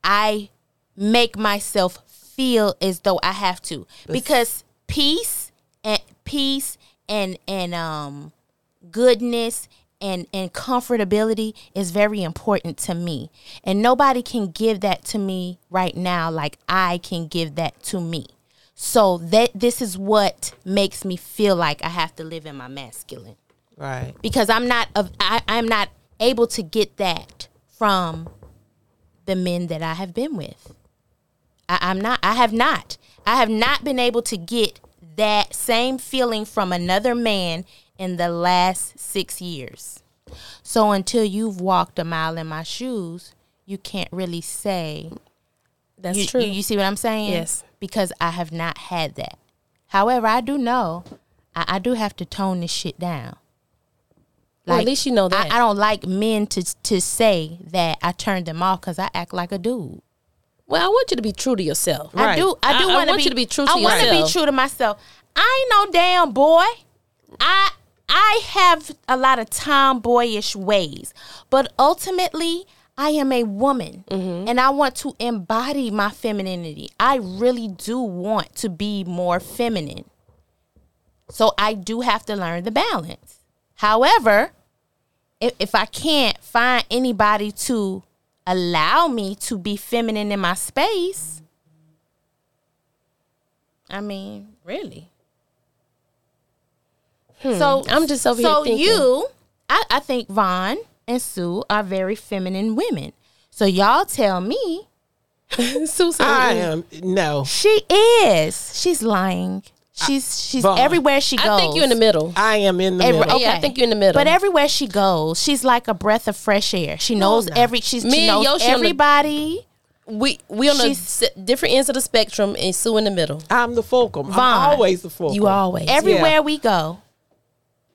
I make myself feel as though I have to because peace and peace and and um goodness and and comfortability is very important to me. And nobody can give that to me right now like I can give that to me. So that this is what makes me feel like I have to live in my masculine Right. because I'm not of I, I'm not able to get that from the men that I have been with. I, I'm not I have not. I have not been able to get that same feeling from another man in the last six years. So until you've walked a mile in my shoes, you can't really say That's you, true. You, you see what I'm saying? Yes. Because I have not had that. However, I do know I, I do have to tone this shit down. Well, at least you know that. I, I don't like men to to say that I turned them off because I act like a dude. well, I want you to be true to yourself. I do. I do I- I want want you to be true to I wanna be true to myself. I ain't no damn boy. I I have a lot of tomboyish ways, but ultimately, I am a woman, Mm-hmm. and I want to embody my femininity. I really do want to be more feminine. So I do have to learn the balance. However, if, if I can't find anybody to allow me to be feminine in my space, I mean, really. So Hmm. I'm just over here so thinking. you, I, I think Von and Sue are very feminine women. So y'all tell me [laughs] Susan, I am no. she is. She's lying. She's she's Von. everywhere she goes. I think you're in the middle. I am in the Every- middle. Yeah, I think you're in the middle. But everywhere she goes, she's like a breath of fresh air. She knows no. every. She's, Me she knows Yoshie on the- everybody. we we on the She's- s- different ends of the spectrum, and Sue in the middle. I'm the fulcrum. Von. I'm always the fulcrum. You always. Everywhere Yeah. we go,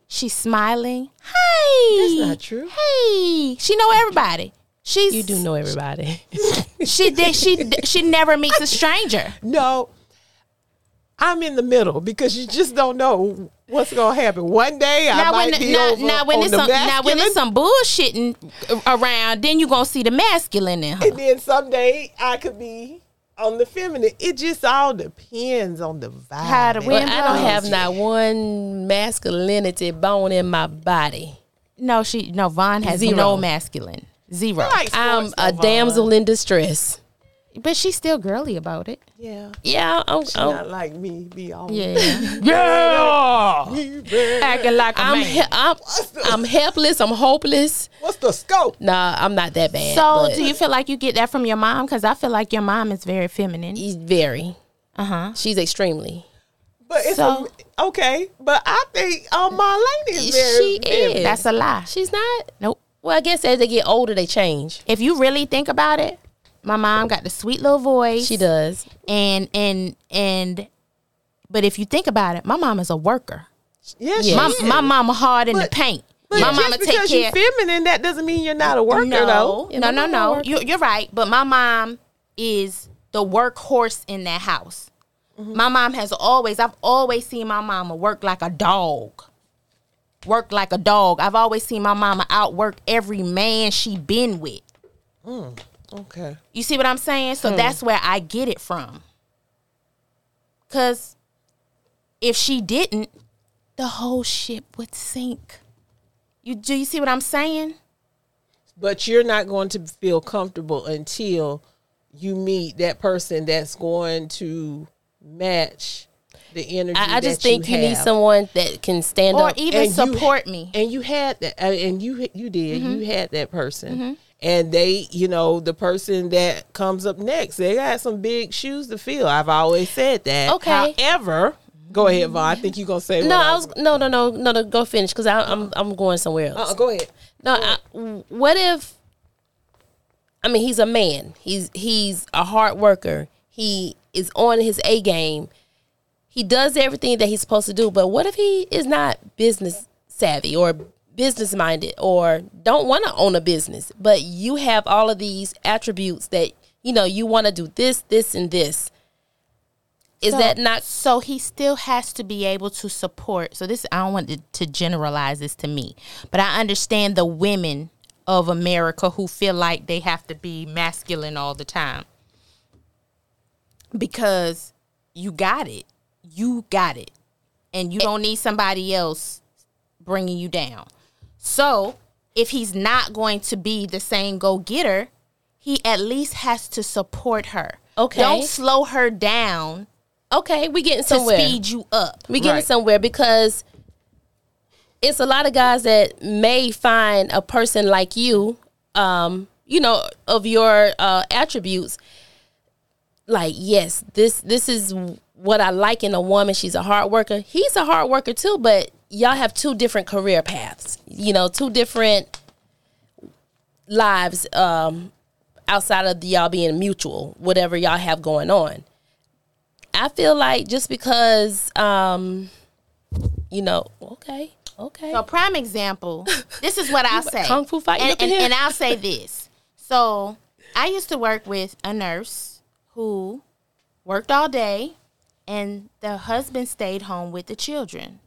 she's smiling. Hey, That's not true. Hey, she know everybody. She's You do know everybody. she did she she never meets a stranger. No, I'm in the middle because you just don't know what's gonna happen. One day I Now might when be now, over now when on it's the some now when masculine, it's some bullshitting around, then you are gonna see the masculine in her. and then someday I could be on the feminine. It just all depends on the vibe. How the and wind I don't have not one masculinity bone in my body. No, she no. Von has Zero. no masculine. Zero. I like I'm a damsel Von. in distress. But she's still girly about it. Yeah, Yeah, I'm, She I'm, not like me. Be all Yeah. [laughs] yeah. Acting like a I'm, man. he- I'm, I'm helpless. I'm hopeless. What's the scope? Nah, I'm not that bad. So, but do you feel like you get that from your mom? Because I feel like your mom is very feminine. He's very. Uh huh. She's extremely. But it's So- a, okay. But I think um, Marlene is very. She feminine. is. That's a lie. She's not. Nope. Well, I guess as they get older, they change. If you really think about it, my mom got the sweet little voice. She does. And and and, but if you think about it, my mom is a worker. Yeah, Yes. she My is. my mama hard in the paint. But my just mama take care. because you're feminine, that doesn't mean you're not a worker, no, though. No, no, no. You, you're right. But my mom is the workhorse in that house. Mm-hmm. My mom has always. I've always seen my mama work like a dog. Work like a dog. I've always seen my mama outwork every man she been with. Okay. You see what I'm saying? Hmm. So that's where I get it from. Cause if she didn't, the whole ship would sink. You do you see what I'm saying? But you're not going to feel comfortable until you meet that person that's going to match the energy. I, I just that think you, need someone that can stand Or up. even And you- support me. And you had that, uh, and you you did. Mm-hmm. You had that person, and they, you know, the person that comes up next, they got some big shoes to fill. I've always said that. Okay. However, go ahead, Von. I think you're gonna say. No, I was no, no, no, no, no. Go finish because I'm I'm going somewhere else. Uh, go ahead. No, I, what if? I mean, he's a man. He's he's a hard worker. He is on his A game. He does everything that he's supposed to do. But what if he is not business savvy or business minded or don't want to own a business? But you have all of these attributes that you know you want to do this, this, and this. Is So- that not so he still has to be able to support so this i don't want to, to generalize this to me but i understand the women of america who feel like they have to be masculine all the time because you got it you got it and you don't need somebody else bringing you down so if he's not going to be the same go-getter he at least has to support her Okay. don't slow her down okay? We getting to somewhere. speed you up. We getting Right. somewhere because it's a lot of guys that may find a person like you, um, you know, of your uh, attributes. Like, yes, this this is what I like in a woman. She's a hard worker. He's a hard worker too, but y'all have two different career paths. You know, two different lives um, outside of the, y'all being mutual, whatever y'all have going on. I feel like just because, um, you know, okay, okay. So, prime example. [laughs] This is what I'll say. kung fu fighting and, and, and I'll say this. So, I used to work with a nurse who worked all day, and the husband stayed home with the children.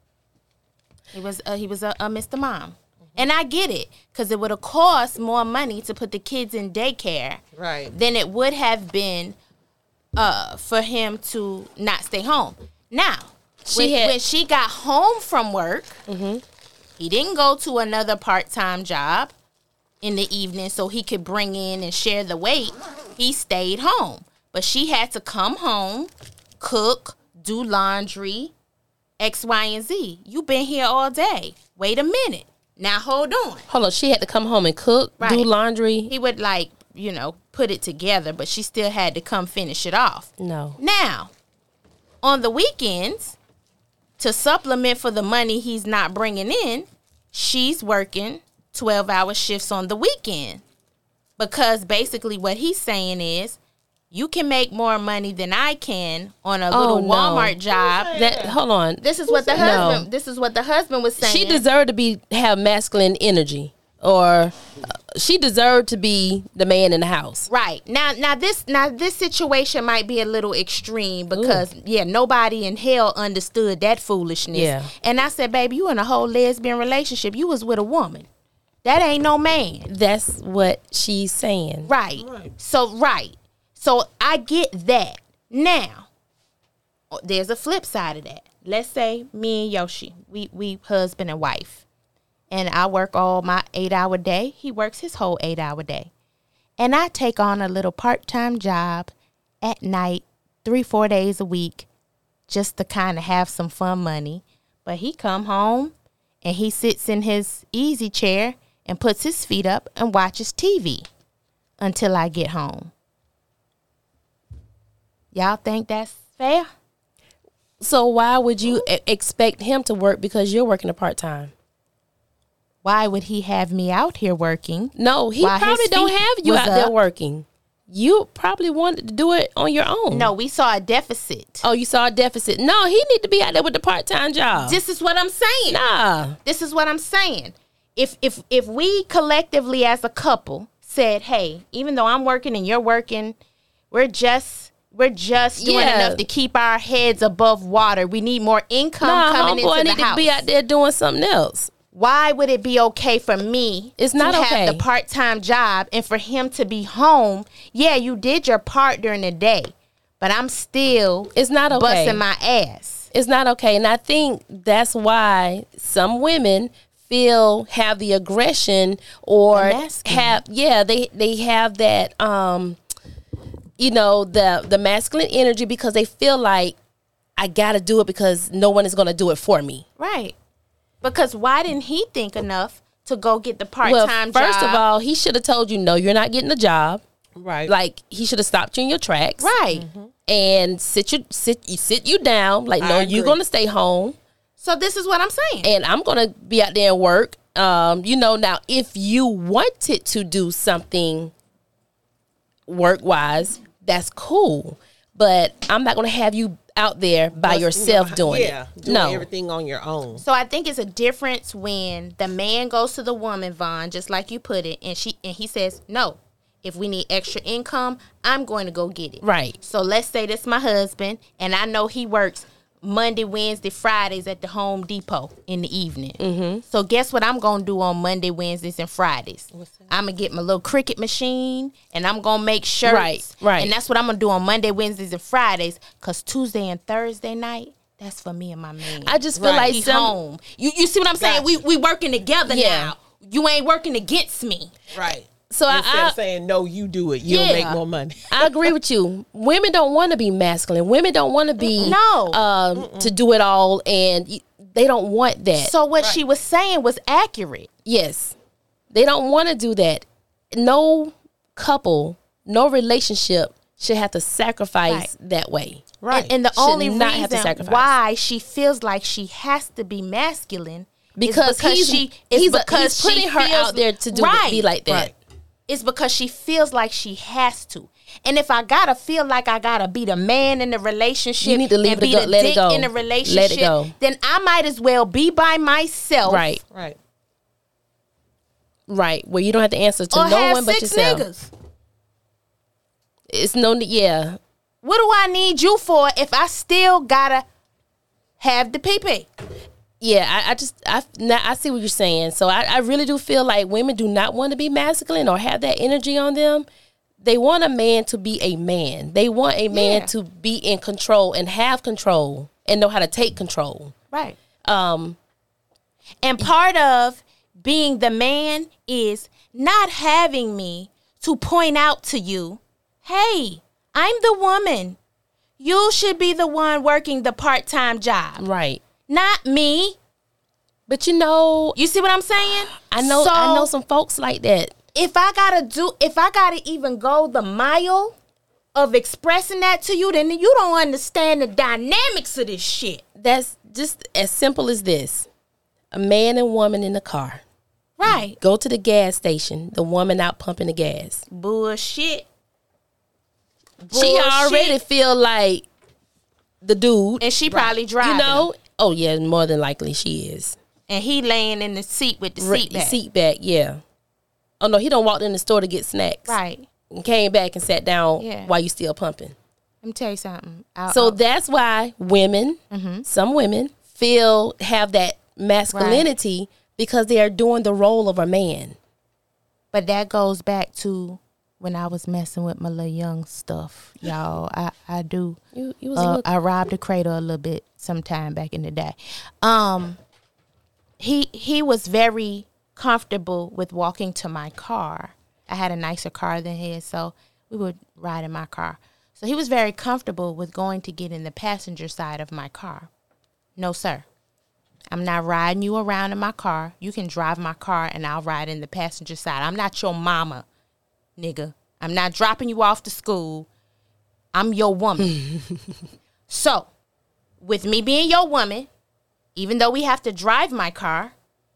He was uh, he was a, a Mr. Mom, and I get it because it would have cost more money to put the kids in daycare Right. than it would have been uh, for him to not stay home. Now, She when, had- when she got home from work, he didn't go to another part time job in the evening so he could bring in and share the weight. He stayed home. But she had to come home, cook, do laundry, X, Y, and Z. You've been here all day. Wait a minute. Now hold on. Hold on, she had to come home and cook, do laundry. He would like, you know, put it together, but she still had to come finish it off. No, Now, on the weekends, to supplement for the money he's not bringing in, she's working 12 hour shifts on the weekend. Because basically, what he's saying is, you can make more money than I can on a little Oh, no. Walmart job. that hold on. This is what the No. husband. This is what the husband was saying. she deserved to be have masculine energy, or uh, she deserved to be the man in the house. Right. Now now this now this situation might be a little extreme because yeah, nobody in hell understood that foolishness. Yeah. And I said, baby, you in a whole lesbian relationship. You was with a woman. That ain't no man. That's what she's saying. Right. So right. So I get that. Now, oh, there's a flip side of that. Let's say me and Yoshie, we we husband and wife. And I work all my 8-hour day. He works his whole 8-hour day. And I take on a little part-time job at night, 3-4 days a week just to kind of have some fun money. But he come home and he sits in his easy chair and puts his feet up and watches TV until I get home. Y'all think that's fair? So why would you e- expect him to work because you're working a part time? Why would he have me out here working? No, he probably don't have you was out there working. You probably wanted to do it on your own. No, we saw a deficit. Oh, you saw a deficit. No, he need to be out there with the part time job. This is what I'm saying. nah. This is what I'm saying. If if if we collectively as a couple said, "Hey, even though I'm working and you're working, we're just we're just doing Yeah. enough to keep our heads above water. We need more income Nah, coming homeboy into need the to be out there doing something else. Why would it be okay for me It's not to okay. have the part-time job and for him to be home? Yeah, you did your part during the day, but I'm still It's not okay. busting my ass. It's not okay. And I think that's why some women feel have the aggression or have yeah, they they have that um you know, the the masculine energy because they feel like I gotta do it because no one is gonna do it for me. Right. Because why didn't he think enough to go get the part time job? Well, first job. of all, he should have told you no, you're not getting a job. Right. Like he should have stopped you in your tracks, right. And sit you sit you sit you down. Like no, I you're gonna stay home, So this is what I'm saying. and I'm gonna be out there and work. Um, you know, now if you wanted to do something work wise, that's cool. But I'm not gonna have you out there by Plus, you yourself know, doing yeah, it. doing no, everything on your own. So I think it's a difference when the man goes to the woman, Von, just like you put it, and she and he says, "No, if we need extra income, I'm going to go get it." Right. So let's say this my husband, and I know he works Monday, Wednesday, Fridays at the Home Depot in the evening. Mm-hmm. So guess what I'm gonna do on Monday, Wednesdays, and Fridays? I'm gonna get my little Cricut machine, and I'm gonna make shirts. Right, right. And that's what I'm gonna do on Monday, Wednesdays, and Fridays. Cause Tuesday and Thursday night. That's for me and my man. I just feel like He's some- home. You you see what I'm saying? We we working together Yeah. now. You ain't working against me. Right. So I- Instead I- of saying no, you do it. You'll Yeah. make more money. I agree with you. Women don't want to be masculine. Women don't want to be No. um, to do it all, and they don't want that. So what she was saying was accurate. yes, they don't want to do that. No couple, no relationship should have to sacrifice Right. that way. Right. And, and the Should only not have to reason sacrifice. why she feels like she has to be masculine Because, because he's, she is he's, a- because he's putting she her feels, out there to do right, be like that. Right. It's because she feels like she has to. And if I gotta feel like I gotta be the man in the relationship, You need to leave and it be go- the let it dick go. in the Let it relationship, go. then I might as well be by myself, Right, Right. right. Where you don't have to answer to Or no have one but six yourself. niggas. It's no, yeah, What do I need you for if I still gotta have the PP? Yeah, I, I just I now I see what you're saying. So I, I really do feel like women do not want to be masculine or have that energy on them. They want a man to be a man. They want a man Yeah. to be in control and have control and know how to take control. Right. Um, And part of being the man is not having me to point out to you, hey, I'm the woman. You should be the one working the part time job, right. Not me. But you know, You see what I'm saying? I know So, I know some folks like that. If I gotta do, if I gotta even go the mile of expressing that to you, then you don't understand the dynamics of this shit. That's just as simple as this. A man and woman in the car. Right. Go to the gas station. The woman out pumping the gas. Bullshit. She already feel like the dude. And she probably driving. You know? Oh yeah, more than likely she is. and he laying in the seat with the Right, seat back. Seat back, yeah. Oh no, he don't walked in the store to get snacks. Right. And came back and sat down Yeah. while you still pumping. Let me tell you something. I- So I- that's why women, Mm-hmm. some women, feel have that masculinity because they are doing the role of a man. but that goes back to when I was messing with my little young stuff, y'all. I I do. You, you was a Uh, little, I robbed a cradle a little bit sometime back in the day. Um, he he was very comfortable with walking to my car. I had a nicer car than his, so we would ride in my car. So he was very comfortable with going to get in the passenger side of my car. No, sir. I'm not riding you around in my car. You can drive my car and I'll ride in the passenger side. I'm not your mama, nigga. I'm not dropping you off to school. I'm your woman. [laughs] so, with me being your woman, even though we have to drive my car,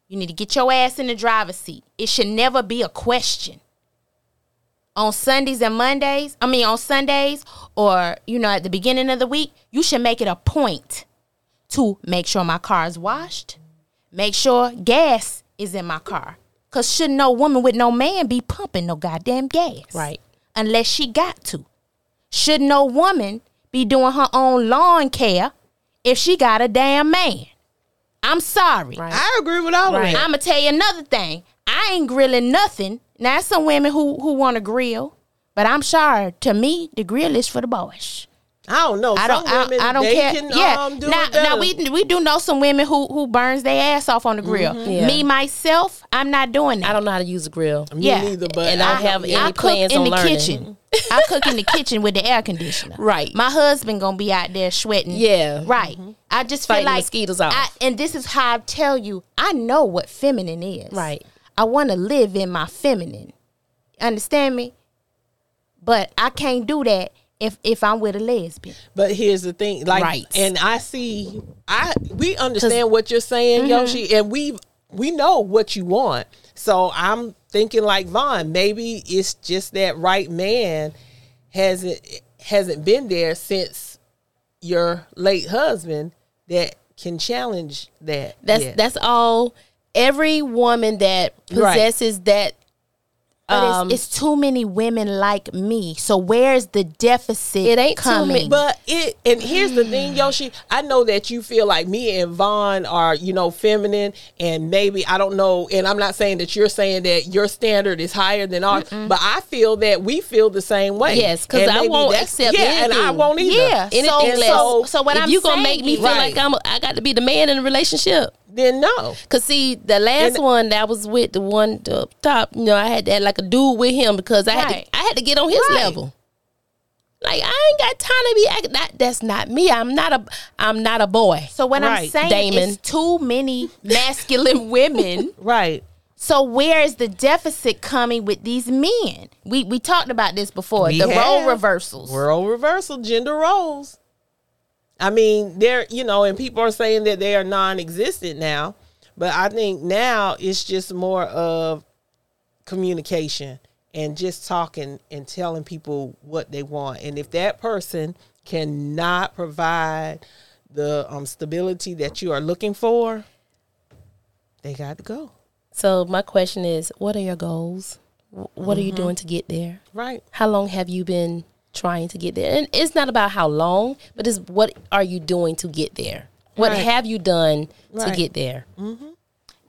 you need to get your ass in the driver's seat. It should never be a question. On Sundays and Mondays, I mean on Sundays or you know at the beginning of the week, you should make it a point to make sure my car is washed, make sure gas is in my car. Cause shouldn't no woman with no man be pumping no goddamn gas. Right. Unless she got to. Should no woman be doing her own lawn care if she got a damn man? I'm sorry. Right. I agree with all Right. of that. I'm gonna tell you another thing. I ain't grilling nothing. Now some women who who want to grill, but I'm sorry. To me, the grill is for the boys. I don't know. I don't. I, women, I don't they care. Can, yeah. um, do now, now we we do know some women who who burns their ass off on the grill. Yeah. Me myself, I'm not doing that. I don't know how to use a grill. Me yeah. neither, but And I don't have any I cook plans in on the learning. kitchen. I cook in the kitchen with the air conditioner. Right. My husband gonna be out there sweating. Yeah. Right. I just Fighting feel like mosquitoes off. I, and this is how I tell you, I know what feminine is. Right. I want to live in my feminine. Understand me? But I can't do that if if I'm with a lesbian. But here's the thing, like, Right. and I see, I we understand what you're saying, mm-hmm. Yoshie, and we we know what you want. So I'm thinking like Von, maybe it's just that right man hasn't hasn't been there since your late husband that can challenge that. That's yet. that's all. Every woman that Right. possesses that But Um, it's, it's too many women like me. So where's the deficit It ain't too coming? many. But it and here's the thing, Yoshie. I know that you feel like me and Von are, you know, feminine, and maybe I don't know. And I'm not saying that you're saying that your standard is higher than ours, but I feel that we feel the same way. Yes, because I won't accept Yeah, and I won't either. Yeah. anything So- less. so- so what if I'm you gonna saying make me feel Right. like I'm, a, I got to be the man in the relationship. Then no. Cause see, the last And- one that was with the one up top, you know, I had that like a dude with him because I had to, I had to get on his Right. level. Like I ain't got time to be acting. That, that's not me. I'm not a. I'm not a boy. so what I'm saying Damon. is too many [laughs] masculine women. [laughs] Right. So where is the deficit coming with these men? We we talked about this before. We the role reversals. Role reversal, gender roles. I mean, they're you know, and people are saying that they are non-existent now, but I think now it's just more of communication and just talking and telling people what they want. And if that person cannot provide the um, stability that you are looking for, they got to go. So my question is, what are your goals? Wh- What are you doing to get there? Right. How long have you been trying to get there? And it's not about how long, but it's what are you doing to get there? What Right. have you done to get there? Mm-hmm.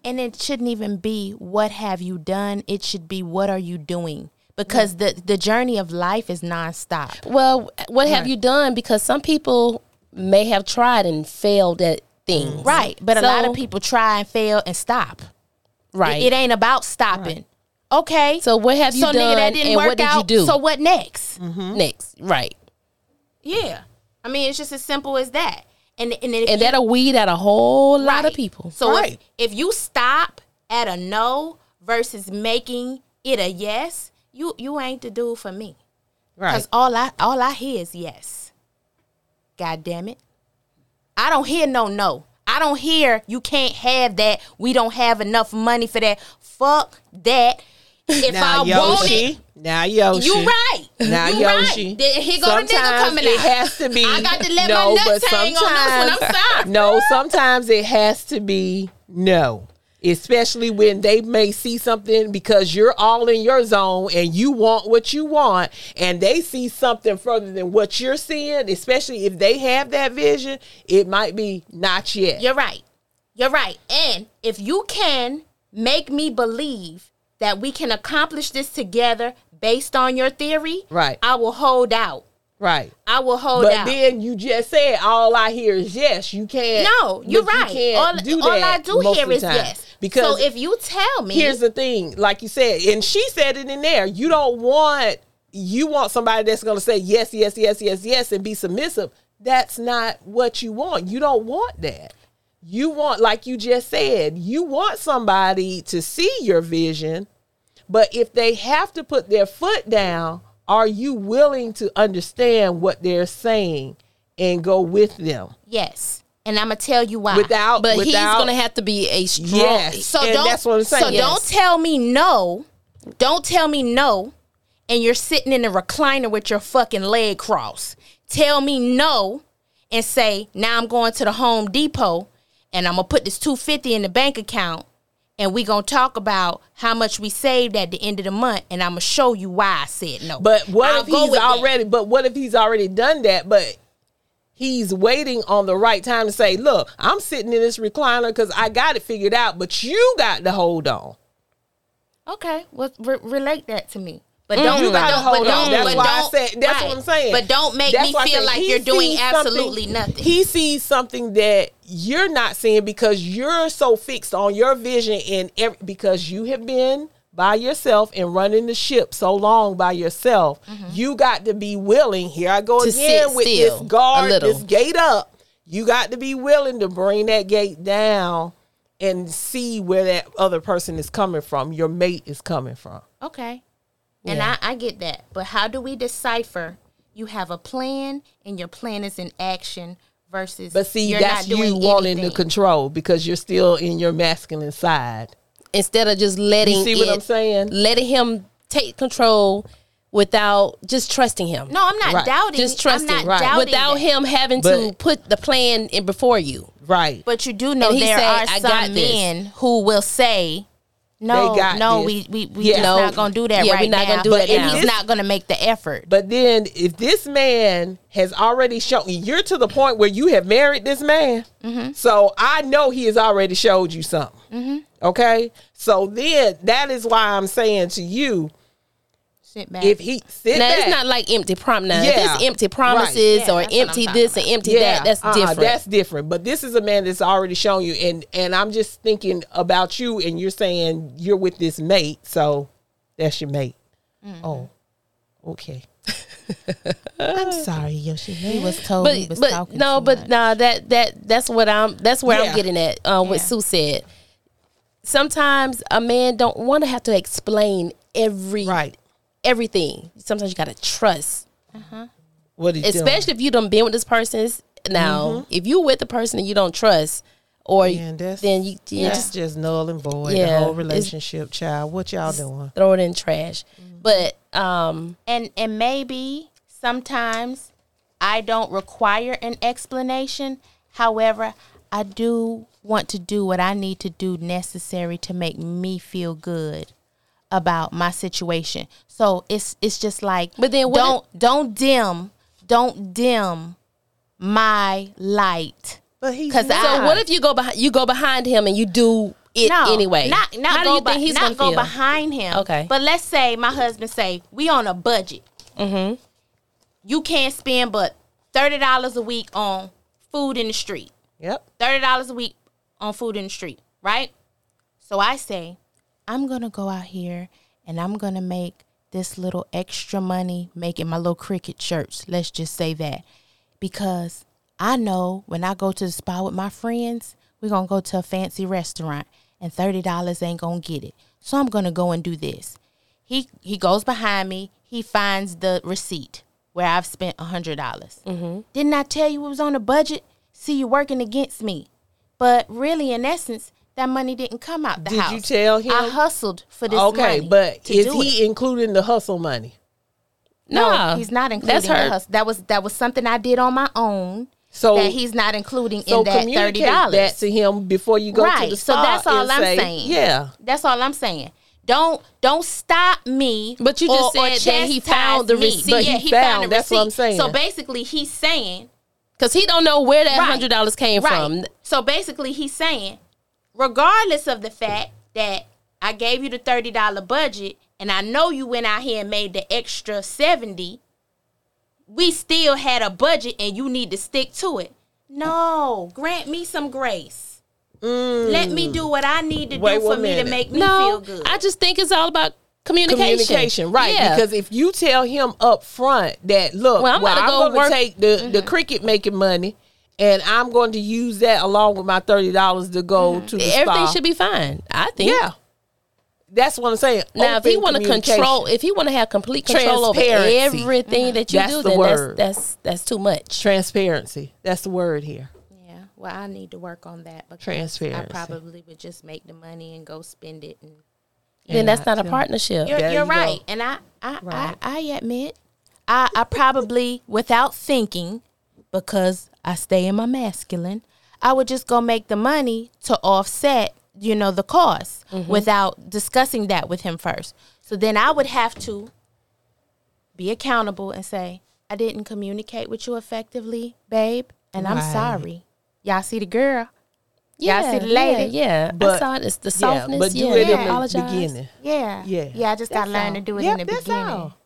And it shouldn't even be what have you done. It should be what are you doing? Because the the journey of life is nonstop. Well, what have Right. you done? Because some people may have tried and failed at things. Right. But a lot of people try and fail and stop. Right. It, it ain't about stopping. Okay. so what have you so done nigga that didn't and work what did out. you do So what next? Mm-hmm. next? Right. Yeah. I mean, it's just as simple as that. And and, And you- that'll weed out a whole lot of people. So Right. if, if you stop at a no versus making it a yes, you you ain't the dude for me. Right. Cause all I all I hear is yes. God damn it. I don't hear no no. I don't hear you can't have that. We don't have enough money for that. Fuck that. If Now I want it, Yoshie. Now Yoshie. you right. Now you Yoshie. Right. Then Here go the nigga Sometimes coming it has to be. I got to let no, my nuts hang on this one. I'm sometimes- sorry. No, sometimes it has to be no. Especially when they may see something because you're all in your zone and you want what you want, and they see something further than what you're seeing, especially if they have that vision, it might be not yet. You're right. You're right. And if you can make me believe that we can accomplish this together based on your theory, Right. I will hold out. Right. I will hold But out. But then you just said all I hear is yes. You can't. no, you're you right. can't all do all I do most here of the is time. yes. Because so if you tell me, here's the thing like you said and she said it in there you don't want you want somebody that's going to say yes yes yes yes yes and be submissive that's not what you want you don't want that you want like you just said you want somebody to see your vision but if they have to put their foot down are you willing to understand what they're saying and go with them yes, and I'm gonna tell you why. without But he's gonna have to be a strong. yes so don't. that's what i'm saying So Yes. don't tell me no. Don't tell me no. And you're sitting in a recliner with your fucking leg crossed. Tell me no, and say now I'm going to the Home Depot, and I'm gonna put this two fifty in the bank account, and we gonna talk about how much we saved at the end of the month, and I'm gonna show you why I said no. But what I'll if he's with that. already? But what if he's already done that? But he's waiting on the right time to say, "Look, I'm sitting in this recliner because I got it figured out, but you got to hold on." Okay, well, re- relate that to me. But mm, don't, You gotta hold on. That's why I said- that's what I'm saying. But don't make That's me feel like you're doing absolutely nothing. He sees something that you're not seeing because you're so fixed on your vision and every, because you have been by yourself and running the ship so long by yourself. Mm-hmm. You got to be willing. Here I go To again with this guard, this gate up. You got to be willing to bring that gate down and see where that other person is coming from. Your mate is coming from. Okay. And I, I get that. But how do we decipher you have a plan and your plan is in action versus But see, you're that's not doing you wanting anything? to control because you're still in your masculine side. Instead of just letting You see what it- I'm saying? letting him take control without just trusting him. No, I'm not Right. doubting. just trusting I'm not right. doubting without that. him having to put the plan in before you. Right. But you do know And he there say, are "I got some this." men who will say, "No, no, this. we we we Yeah. just No. not gonna do that Yeah, right we're not now." gonna do it and now. he's not gonna make the effort. But then if this man has already shown you're to the point where you have married this man. Mm-hmm. So I know he has already showed you something. Okay? So then that is why I'm saying to you, Sit back. if he sit Now back, it's not like empty prom. Now Yeah. if it's empty Right. promises Yeah, or empty this talking and empty that, that's uh-uh, different. That's different. But this is a man that's already shown you, and and I'm just thinking about you, and you're saying you're with this mate, so that's your mate. Mm-hmm. Oh, okay. I'm sorry, Yoshie. he was told he but was but talking no, too but much. no, that that that's what I'm. That's where Yeah. I'm getting at. Uh, what Yeah. Sue said. Sometimes a man don't want to have to explain every Right. Everything. Sometimes you got to trust, What is especially if you done been with this person. Now, if you with the person and you don't trust, or Man, that's, then you, you that's just just null and void. Yeah, the whole it's- relationship, child. What y'all doing? throw it in trash. Mm-hmm. But um, and and maybe sometimes I don't require an explanation. However, I do want to do what I need to do necessary to make me feel good about my situation. So it's it's just like But then don't don't dim don't dim my light. But he's 'Cause not. So what if you go behind you go behind him and you do it no, anyway? Not not How go do you be- think he's not gonna go feel? behind him. Okay. But let's say my husband say we on a budget. Mm-hmm. You can't spend but thirty dollars a week on food in the street. Yep. Thirty dollars a week on food in the street, right? So I say, I'm gonna go out here and I'm gonna make this little extra money making my little Cricut shirts. Let's just say that. Because I know when I go to the spa with my friends, we're gonna go to a fancy restaurant and thirty dollars ain't gonna get it. So I'm gonna go and do this. He he goes behind me, he finds the receipt where I've spent a hundred dollars. Mm-hmm. Didn't I tell you it was on a budget? See you working against me. But really, in essence, that money didn't come out the Did house. Did you tell him? I hustled for this okay, money. but to is do he it. including the hustle money? No, No, he's not including that's her. hustle. That was that was something I did on my own. So that he's not including so in that thirty dollars. that to him before you go to Right. the So that's all I'm say, saying. Yeah. That's all I'm saying. Don't don't stop me. But you just or- or said that he found the receipt. But yeah, he he found, found- the that's what I'm saying. So basically, he's saying Because he don't know where that Right. hundred dollars came right. from. So basically, he's saying, regardless of the fact that I gave you the thirty dollar budget, and I know you went out here and made the extra seventy, we still had a budget, and you need to stick to it. No, grant me some grace. Let me do what I need to Mm. Wait do for me to make me No, feel good. I just think it's all about communication. Communication, right? Yeah. Because if you tell him up front that look, Well, I'm well, gonna I'm go going to work- take the the Cricut making money, and I'm going to use that along with my thirty dollars to go mm-hmm. to the everything spa. should be fine. I think. yeah. That's what I'm saying. Now, if he want to control, if he want to have complete control over Transparency. everything mm-hmm. that you That's do, the then word. that's that's that's too much. transparency, that's the word here. yeah, well, I need to work on that because Transparency. I probably would just make the money and go spend it and then that's not a partnership. You're, you're you go. right, and I, I, Right. I, I admit, I, I probably, without thinking, because I stay in my masculine, I would just go make the money to offset, you know, the cost Mm-hmm. without discussing that with him first. So then I would have to be accountable and say, I didn't communicate with you effectively, babe, and I'm sorry. Y'all see the girl? yeah, Y'all see the lady? Yeah, yeah. I But- saw it. It's the Yeah, softness. but do yeah, it in the apologize. beginning. Yeah, Yeah, yeah. I just gotta learn to do it Yep, in the beginning. all.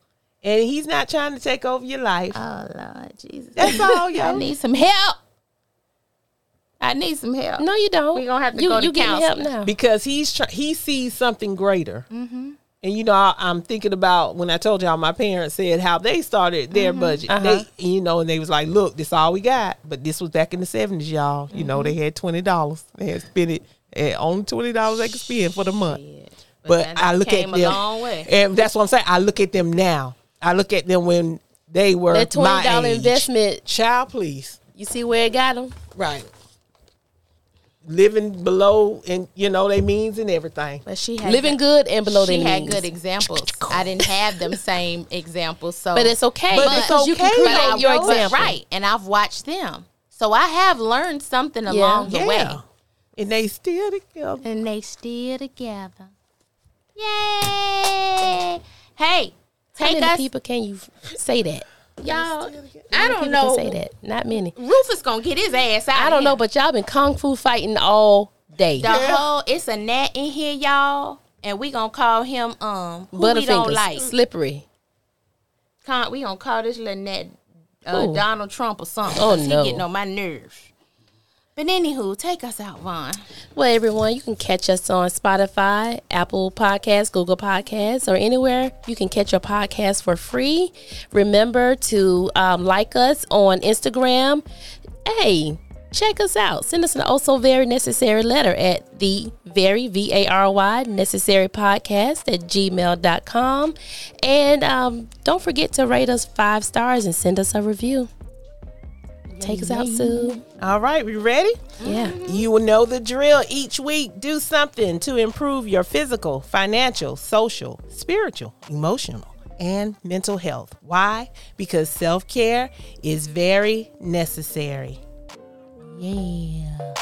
And he's not trying to take over your life. Oh Lord Jesus. That's all, [laughs] yo. I need some help. I need some help. No, you don't. We gonna have to you, go to you getting help counseling. now. because he's try- he sees something greater. Mm-hmm. And you know, I, I'm thinking about when I told y'all my parents said how they started their budget. Uh-huh. They, you know, and they was like, "Look, this all we got." But this was back in the '70s, y'all. You know, they had twenty dollars. They had spent it Eh, only twenty dollars they could spend for the month. But But I look at them, a long way. and that's what I'm saying. I look at them now. I look at them when they were That twenty my dollar age. investment, Child, please. you see where it got them. Right. Living below and you know they means and everything. But she had Living good and below She their had means. good examples. I didn't have them same examples, so But it's okay But because it's you can okay, create though, your Rose. example. right. And I've watched them, so I have learned something along the way. And they still together. and they still together. Yay! Hey, How take many us, people can you say that? y'all. I don't know. Say that. Not many. Rufus gonna get his ass out. I don't know, but y'all been kung fu fighting all day. the whole it's a gnat in here, y'all, and we gonna call him um who we don't Butterfingers, like. slippery. Con- we gonna call this little gnat uh, Donald Trump or something. Oh no. he getting on my nerves. But anywho, take us out, Von. Well, everyone, you can catch us on Spotify, Apple Podcasts, Google Podcasts, or anywhere you can catch your podcast for free. Remember to um, like us on Instagram. Hey, check us out. Send us an also very necessary letter at the very V A R Y necessary podcast at gmail.com. And um, don't forget to rate us five stars and send us a review take us out, Sue. All right, we ready? Yeah. You will know the drill each week. Do something to improve your physical, financial, social, spiritual, emotional, and mental health. Why? Because self care is very necessary. Yeah.